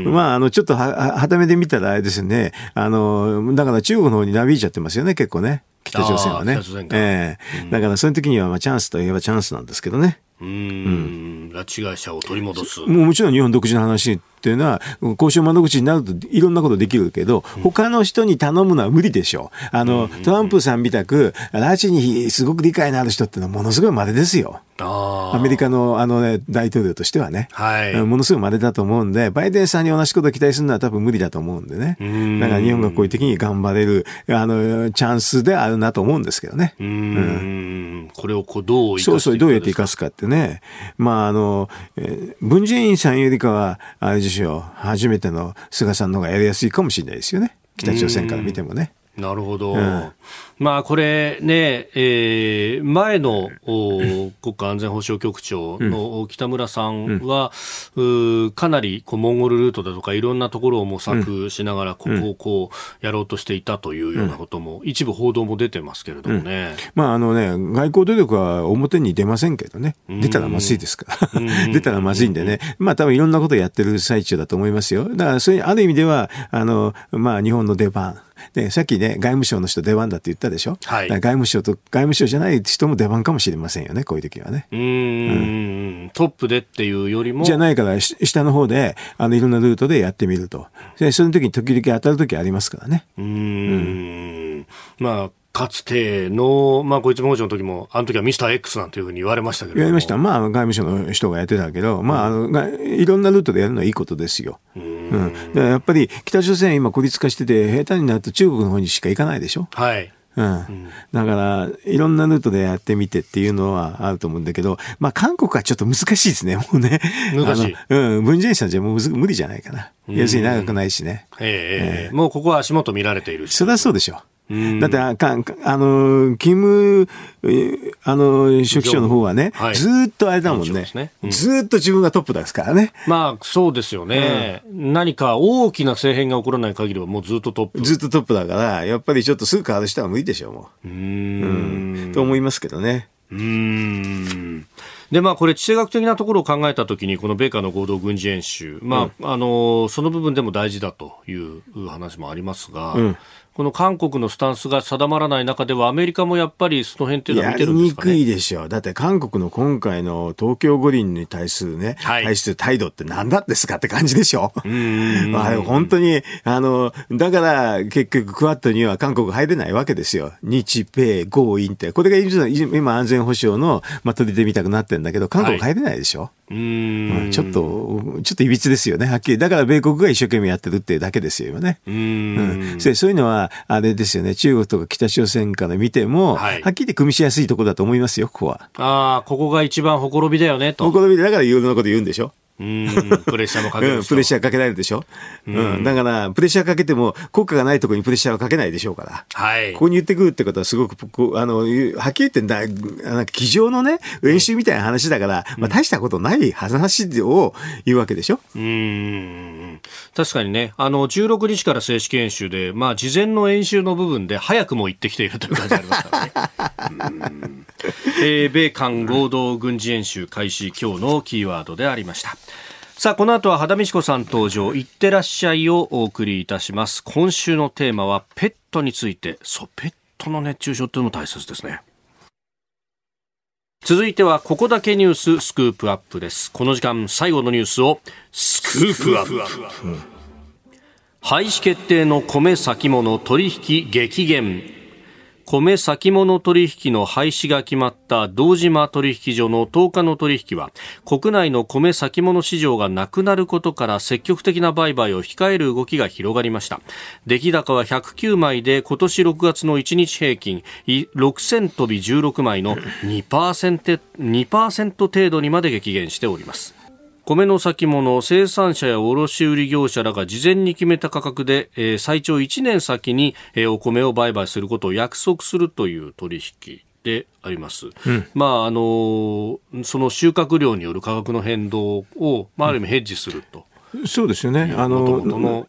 まあ、あの、ちょっとは、はためで見たらあれですね、あの、だから中国の方になびいちゃってますよね、結構ね。北朝鮮はね。ええー、だからそういう時にはまあチャンスといえばチャンスなんですけどね。うん、拉致被者を取り戻す。もうもちろん日本独自の話っていうのは、交渉窓口になるといろんなことできるけど、他の人に頼むのは無理でしょう。あの、トランプさんみたく、拉致にすごく理解のある人ってのはものすごい稀ですよ。アメリカのあの、ね、大統領としてはね、はい、ものすごい稀だと思うんで、バイデンさんに同じことを期待するのは多分無理だと思うんでね。だから日本がこういう時に頑張れる、あの、チャンスであるなと思うんですけどね。うん,、これをこうどうそうそう、どうやって生かすかってね。まあ、あの、えー、文在寅さんよりかは、あれでしょう、初めての菅さんの方がやりやすいかもしれないですよね。北朝鮮から見てもね。なるほど。うん、まあ、これね、えー、前の国家安全保障局長の北村さんは、うん、かなりこうモンゴルルートだとかいろんなところを模索しながら、ここをこうやろうとしていたというようなことも、一部報道も出てますけれどもね。まあ、あのね、外交努力は表に出ませんけどね。出たらまずいですから。出たらまずいんでね。まあ、多分いろんなことやってる最中だと思いますよ。だから、そういう、ある意味では、あの、まあ、日本の出番。で、さっきね、外務省の人出番だって言ったでしょ？はい、外務省と、外務省じゃない人も出番かもしれませんよね、こういう時はね。うんうん、トップでっていうよりも。じゃないから、下の方で、あの、いろんなルートでやってみると。で、その時に時々当たる時ありますからね。うん。まあ、かつての、まあ、こいつもの時も、あの時はミスター X なんていうふうに言われましたけど言われました。まあ、外務省の人がやってたけど、まあ、あの、いろんなルートでやるのはいいことですよ。うん。うん、やっぱり、北朝鮮今孤立化してて、下手になると中国の方にしか行かないでしょ。はい。うん。だから、いろんなルートでやってみてっていうのはあると思うんだけど、まあ、韓国はちょっと難しいですね、もうね。難しい。うん、文在寅さんじゃもう無理じゃないかな。要するに長くないしね。ええー、もうここは足元見られているし。そりゃそうでしょ。だってあ、かあの、キム、あの、書記長の方はね、はい、ずっとあれだもんね。ねうん、ずっと自分がトップですからね。まあ、そうですよね、うん、何か大きな政変が起こらない限りはもうずっとトップ。ずっとトップだから、やっぱりちょっとすぐ変わる人は無理でしょう、もう。うん。と思いますけどね。うん。で、まあ、これ、地政学的なところを考えたときに、この米韓の合同軍事演習、まあ、うん、あの、その部分でも大事だという話もありますが、うん、この韓国のスタンスが定まらない中では、アメリカもやっぱりその辺っていうのは見てるんですか、ね、やりにくいでしょう。だって韓国の今回の東京五輪に対するね、はい、対する態度って何だですかって感じでしょ。うあれ本当に、あの、だから結局クワッドには韓国入れないわけですよ。日米豪印って。これが今安全保障の、まあ、取り出みたくなってるんだけど、韓国入れないでしょ。はいうんちょっと、ちょっといびつですよね、はっきり。だから米国が一生懸命やってるっていうだけですよ、今ね。うんうん、そういうのは、あれですよね、中国とか北朝鮮から見ても、はい、はっきり組みしやすいところだと思いますよ、ここは。ああ、ここが一番ほころびだよね、と。ほころびだからいろんなこと言うんでしょ。うん、プレッシャーもかける、うん、プレッシャーかけられるでしょ、うん、うん、だから、プレッシャーかけても、国家がないところにプレッシャーはかけないでしょうから、はい、ここに言ってくるってことは、すごくあの、はっきり言ってんだ、なんか机上のね、練習みたいな話だから、まあ、大したことない話を言うわけでしょ。うん。確かにね、あの16日から正式演習で、まあ、事前の演習の部分で早くも行ってきているという感じありますからね。えー、米韓合同軍事演習開始、今日のキーワードでありました。さあ、この後は肌美子さん登場、いってらっしゃいをお送りいたします。今週のテーマはペットについて。そう、ペットの熱中症っていうのも大切ですね。続いては、ここだけニューススクープアップです。この時間、最後のニュースをスクープアップ。廃止決定の米先物取引激減。米先物取引の廃止が決まった堂島取引所の10日の取引は国内の米先物市場がなくなることから積極的な売買を控える動きが広がりました。出来高は109枚で今年6月の1日平均6000飛び16枚の 2%, 2程度にまで激減しております。米の先物生産者や卸売業者らが事前に決めた価格で、えー、最長1年先に、えー、お米を売買することを約束するという取引であります、うん、まああのその収穫量による価格の変動を、まあ、ある意味ヘッジすると、そうですよね。あの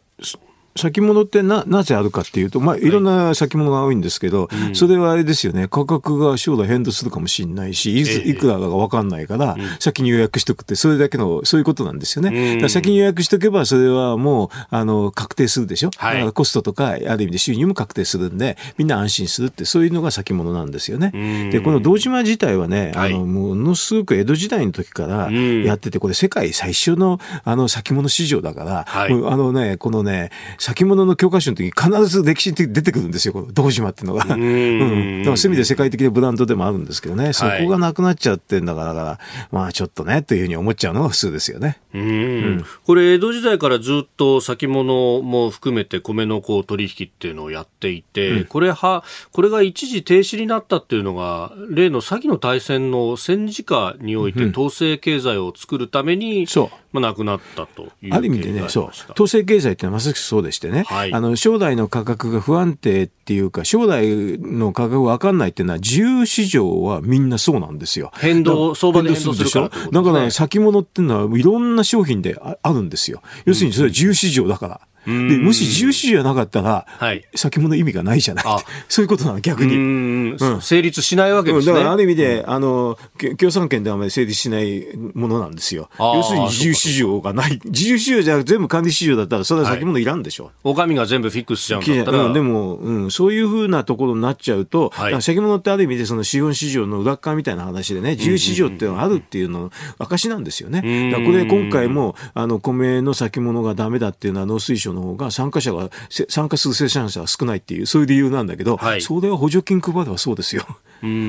先物ってな、なぜあるかっていうと、まあ、い。ろんな先物が多いんですけど、はい、それはあれですよね、価格が将来変動するかもしれないし、いつ、いくらかがわかんないから、先に予約しとくって、それだけの、そういうことなんですよね。先に予約しとけば、それはもう、あの、確定するでしょ？はい、だからコストとか、ある意味で収入も確定するんで、みんな安心するって、そういうのが先物なんですよね。で、この堂島自体はね、あの、ものすごく江戸時代の時からやってて、これ世界最初の、あの、先物市場だから、はい、あのね、このね、先物の教科書の時必ず歴史に出てくるんですよ、この堂島っていうのが。うん。だからそういう意味で世界的なブランドでもあるんですけどね、そこがなくなっちゃってんだから、はい、まあちょっとね、というふうに思っちゃうのが普通ですよね。うん。これ、江戸時代からずっと先物も含めて米のこう取引っていうのをやっていて、うん、これは、これが一時停止になったっていうのが、例の先の大戦の戦時下において統制経済を作るために、そう。まあ、なくなったというある意味でね、そう。統制経済ってまさしくそうでししてね、はい、あの将来の価格が不安定っていうか、将来の価格が分かんないっていうのは、自由市場はみんなそうなんですよ。変動、相場で変動するから、ね、だから、先物っていうのはいろんな商品であるんですよ。要するにそれは自由市場だから。でもし自由市場なかったら、はい、先物意味がないじゃないそういうことなの、逆に。うん、成立しないわけですね。だからある意味で、あの、共産権ではあまり成立しないものなんですよ。要するに自由市場がない。自由市場じゃ全部管理市場だったら、それは先物いらんでしょ。お上が全部フィックスしちゃうんだったら。でも、うん、そういうふうなところになっちゃうと、はい、先物ってある意味でその資本市場の裏側みたいな話でね、自由市場っていうのがあるっていうの証なんですよね。だからこれ今回も、あの、米の先物がダメだっていうのは農水省の方が参加者がは参加する生産者は少ないっていう、そういう理由なんだけど、はい、それは補助金配ればそうですよ。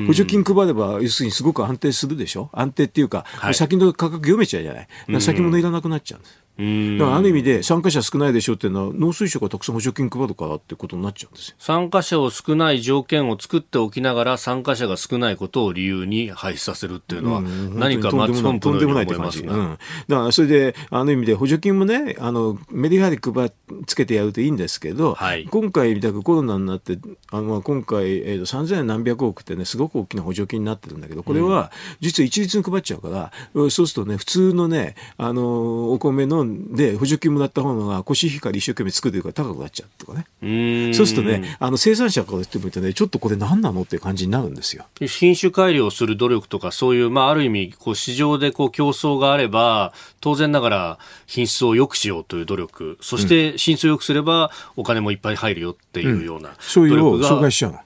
補助金配れば、要するにすごく安定するでしょ？安定っていうか、はい、先の価格読めちゃうじゃない。先物いらなくなっちゃうんです。だからある意味で参加者少ないでしょっていうのは農水省がたくさん補助金配るからってことになっちゃうんですよ。参加者を少ない条件を作っておきながら参加者が少ないことを理由に廃止させるっていうのは、何かマッチポンプのように思いますね、うん、だからそれであの意味で補助金もねあのメリハリ配つけてやるといいんですけど、はい、今回みたくコロナになってあの今回、えー、と3000何百億ってねすごく大きな補助金になってるんだけどこれは実は一律に配っちゃうから、うん、そうするとね普通のねあのお米ので補助金もらった方がコシヒカリ一生懸命作ってるから高くなっちゃうとかね。そうするとね、あの生産者からしてみてね、ちょっとこれ何なのっていう感じになるんですよ。品種改良する努力とか、そういう、まあ、ある意味、こう、市場でこう、競争があれば、当然ながら品質を良くしようという努力、そして品質を良くすれば、お金もいっぱい入るよっていうような、うん、そういうのを阻害しちゃうの。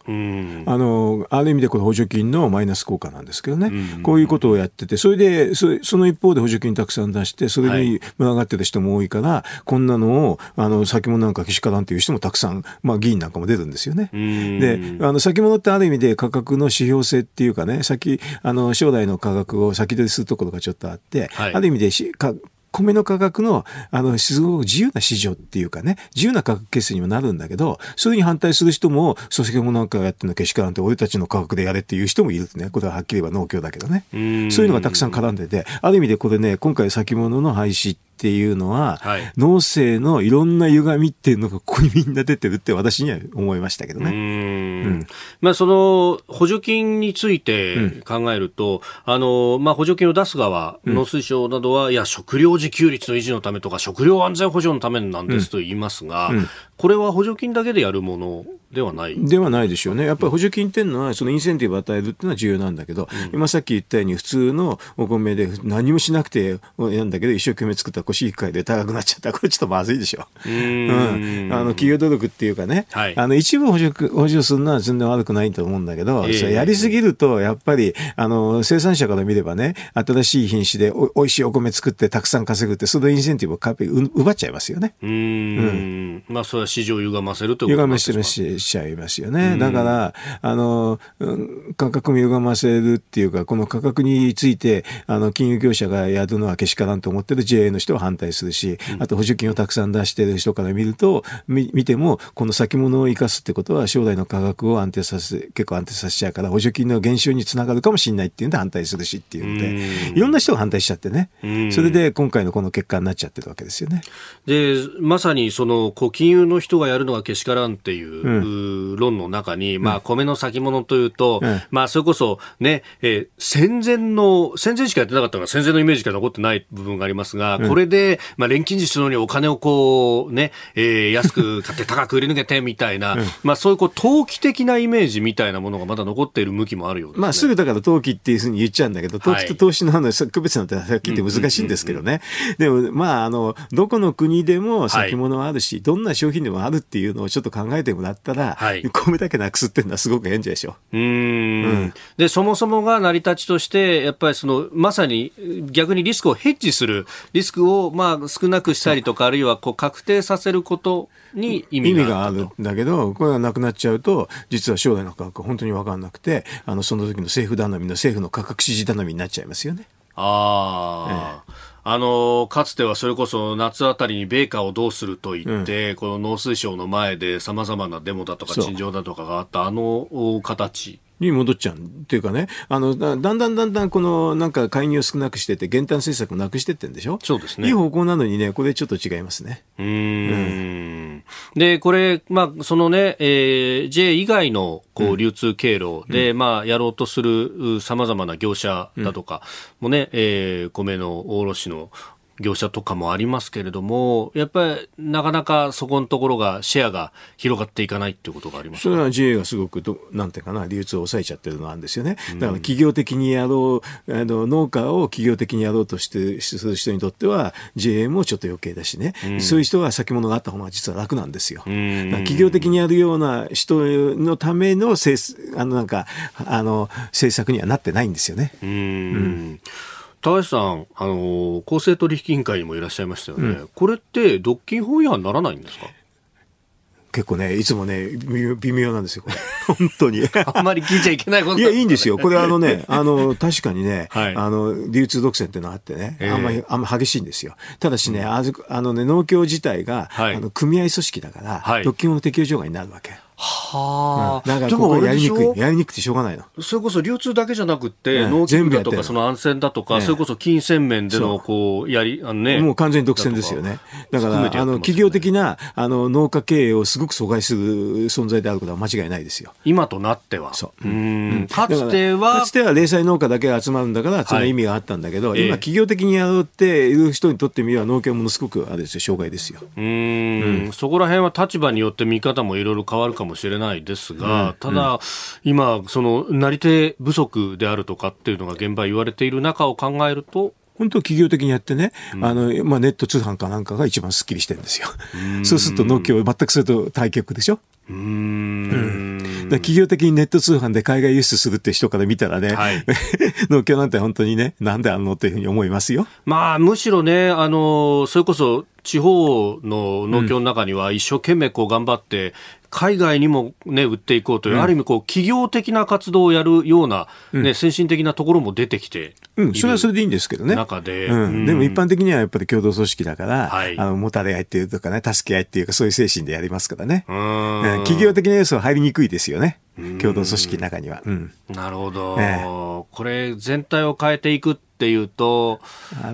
あの、ある意味でこの補助金のマイナス効果なんですけどね、こういうことをやってて、それで、その一方で補助金たくさん出して、それに群がってる人も多いから、はいこんなのを、あの、先物なんかけしからんという人もたくさん、まあ議員なんかも出るんですよね。で、あの、先物ってある意味で価格の指標性っていうかね、先、あの、将来の価格を先取りするところがちょっとあって、はい、ある意味でしか米の価格の、あの、すごく自由な市場っていうかね、自由な価格決済にもなるんだけど、それに反対する人も、組織もなんかやってるのけしからんって、俺たちの価格でやれっていう人もいるね。これははっきり言えば農協だけどね。そういうのがたくさん絡んでて、ある意味でこれね、今回先物の廃止っていうのは、はい、農政のいろんな歪みっていうのがここにみんな出てるって私には思いましたけどね。うん、まあその補助金について考えると、うん、あのまあ補助金を出す側、農水省などは、いや食料自給率の維持のためとか食料安全保障のためなんですと言いますが、これは補助金だけでやるものではないではないでしょうね。やっぱり補助金っていうのは、そのインセンティブを与えるっていうのは重要なんだけど、うん、今さっき言ったように、普通のお米で何もしなくてやんだけど、一生懸命作ったコシヒカリで高くなっちゃったら、これちょっとまずいでしょ。うん。あの、企業努力っていうかね、はい、あの、一部補助、補助するのは全然悪くないと思うんだけど、えー、やりすぎると、やっぱり、あの、生産者から見ればね、新しい品種でおおいしいお米作ってたくさん稼ぐって、そのインセンティブを奪っちゃいますよね。うん。うん、まあ、それは市場を歪ませるということですか歪ませるしちゃいますよね。だから、あの、価格も歪ませるっていうか、この価格について、あの、金融業者がやるのはけしからんと思ってる JA の人は反対するし、あと補助金をたくさん出してる人から見ると、見ても、この先物を生かすってことは、将来の価格を安定させ、結構安定させちゃうから、補助金の減少につながるかもしれないっていうんで反対するしっていうんで、いろんな人が反対しちゃってね。それで今回のこの結果になっちゃってるわけですよね。で、まさにその、こう、金融の人がやるのはけしからんっていう、論の中に、まあ、米の先物というと、うん、まあ、それこそね、えー、戦前の、戦前しかやってなかったから戦前のイメージしか残ってない部分がありますが、うん、これで、まあ、錬金術のようにお金をこう、ね、えー、安く買って 高く売り抜けてみたいな、うん、まあ、そういうこう、投機的なイメージみたいなものがまだ残っている向きもあるようです、ね、まあ、すぐだから投機っていうふうに言っちゃうんだけど、投機と投資の話、区別なんてはっきり言って難しいんですけどね。でも、まあ、あの、どこの国でも先物はあるし、はい、どんな商品でもあるっていうのをちょっと考えてもらったら、はい、米だけなくすっていうのはすごく変じゃでしょ。うんうんで、そもそもが成り立ちとして、やっぱりその、まさに逆にリスクをヘッジする、リスクをまあ少なくしたりとか、あるいはこう確定させることに意味があるんだけど、これがなくなっちゃうと、実は将来の価格本当に分かんなくて、あの、その時の政府頼みの政府の価格指示頼みになっちゃいますよね。ああ。ええあのかつてはそれこそ夏あたりに米価をどうすると言って、うん、この農水省の前でさまざまなデモだとか陳情だとかがあったあの形に戻っちゃうっていうかね、あのだんだんだんだんこのなんか介入を少なくしてて、減反政策をなくしてってんでしょ？そうですね。いい方向なのにね、これちょっと違いますね。うんうん。で、これ、まあ、そのね、えー、J 以外のこう流通経路で、うん、まあ、やろうとするさまざまな業者だとかもね、うん、えー、米の卸の業者とかもありますけれども、やっぱりなかなかそこのところがシェアが広がっていかないっていうことがありますそれは JA がすごくど、なんていうかな、流通を抑えちゃってるのなんですよね。だから企業的にやろう、あの農家を企業的にやろうとしてする人にとっては、JA もちょっと余計だしね、うん、そういう人は先物があった方が実は楽なんですよ。企業的にやるような人のためのあのなんかあの政策にはなってないんですよね。うん高橋さん、あの公正取引委員会にもいらっしゃいましたよね、うん、これって独禁法違反ならないんですか？結構ね、いつもね、微妙なんですよ。本当に。あんまり聞いちゃいけないこと、ね、いや、いいんですよ。これあのね、あの、確かにね、はい、あの、流通独占っていうのがあってね、あんまり、あんま激しいんですよ。ただしね、うん、ああのね、農協自体が、はい、あの組合組織だから、はい、独禁法の適用除外になるわけ。はあ、うん、だからここやりにくいやりにくくてしょうがないの。それこそ流通だけじゃなくて、農機具だとかその安全だとか、それこそ金銭面でのこうやりあのね。もう完全に独占ですよね。だから、ね、あの企業的なあの農家経営をすごく阻害する存在であることは間違いないですよ。今となっては。そう。うん。かつてはかつては零細農家だけが集まるんだからその意味があったんだけど、はい、今企業的にやろうっていう人にとってみれば農協ものすごくあれですよ障害ですよ。うん、そこら辺は立場によって見方もいろいろ変わるかもしれないですが、うん、ただ、今、その、なり手不足であるとかっていうのが現場言われている中を考えると、本当企業的にやってね、うん、あの、まあ、ネット通販かなんかが一番すっきりしてるんですよ。そうすると農協全くそれと対局でしょ？うん、企業的にネット通販で海外輸出するって人から見たらね、はい、農協なんて本当にね、なんであんのっていうふうに思いますよ。まあ、むしろね、あの、それこそ地方の農協の中には一生懸命こう頑張って、海外にも、ね、売っていこうという、うん、ある意味こう企業的な活動をやるような、ね、うん、先進的なところも出てきてうん、それはそれでいいんですけどね。中で、うん、でも一般的にはやっぱり共同組織だから、はい、あの、もたれ合いっていうとかね、助け合いっていうか、そういう精神でやりますからね。企業的な要素は入りにくいですよね。共同組織の中には。うん、なるほど、えこれ、全体を変えていくっていうと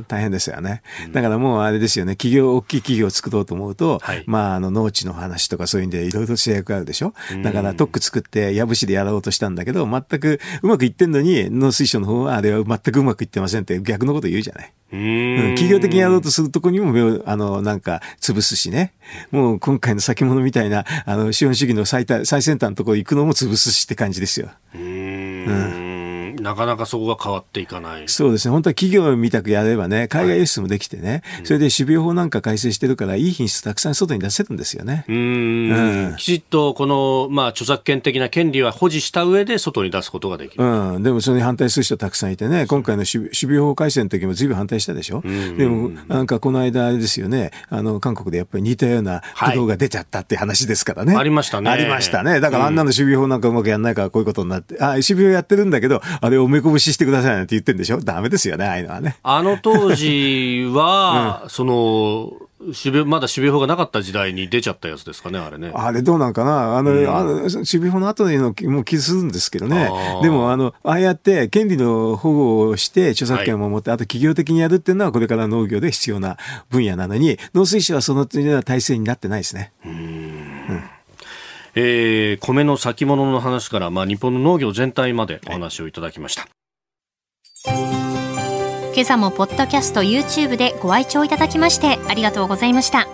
大変ですよね、だからもうあれですよね。企業大きい企業を作ろうと思うと、はい、まああの農地の話とかそういうんでいろいろ制約があるでしょ？だから特区作って藪市でやろうとしたんだけど全くうまくいってんのに農水省の方はあれは全くうまくいってませんって逆のこと言うじゃない。うん、企業的にやろうとするとこにも目を、あの、なんか、潰すしね。もう今回の先物みたいな、あの、資本主義の最最先端のところ行くのも潰すしって感じですよ。うんうんなかなかそこが変わっていかない。そうですね。本当は企業みたくやればね、海外輸出もできてね、はい、それで種苗法なんか改正してるから、いい品質たくさん外に出せるんですよね。うんうん、きちっとこの、まあ、著作権的な権利は保持した上で外に出すことができる。うん。でもそれに反対する人たくさんいてね、今回の種苗法改正の時も随分反対したでしょ？でも、なんかこの間あれですよね、あの、韓国でやっぱり似たような苦労が出ちゃったって話ですからね。はい、ありましたね。ありましたね。だからあんなの種苗法なんかうまくやんないからこういうことになって、あ、種苗やってるんだけど、あれをめこぶししてくださいなんて言ってるんでしょダメですよね、ああいうのはね。あの当時は、うん、その、まだ守備法がなかった時代に出ちゃったやつですかね、あれね。あれどうなんかなあの、うん、あの守備法の後のもう気するんですけどね。でも、あの、ああやって権利の保護をして著作権を守って、はい、あと企業的にやるっていうのはこれから農業で必要な分野なのに、農水省はその体制になってないですね。うんえー、米の先物の話から、まあ、日本の農業全体までお話をいただきました。今朝もポッドキャスト YouTube でご愛聴いただきましてありがとうございました。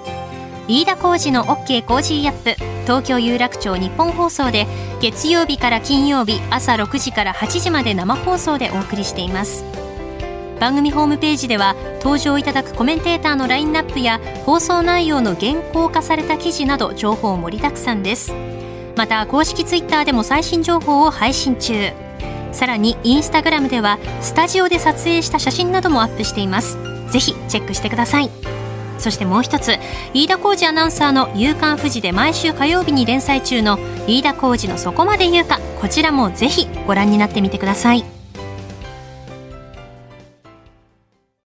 飯田浩二の OK コージーアップ東京有楽町日本放送で月曜日から金曜日朝6時から8時まで生放送でお送りしています番組ホームページでは登場いただくコメンテーターのラインナップや放送内容の原稿化された記事など情報盛りだくさんです。また公式ツイッターでも最新情報を配信中。さらにインスタグラムではスタジオで撮影した写真などもアップしています。ぜひチェックしてください。そしてもう一つ飯田浩二アナウンサーの「夕刊富士」で毎週火曜日に連載中の飯田浩二の「そこまで言うか」こちらもぜひご覧になってみてください。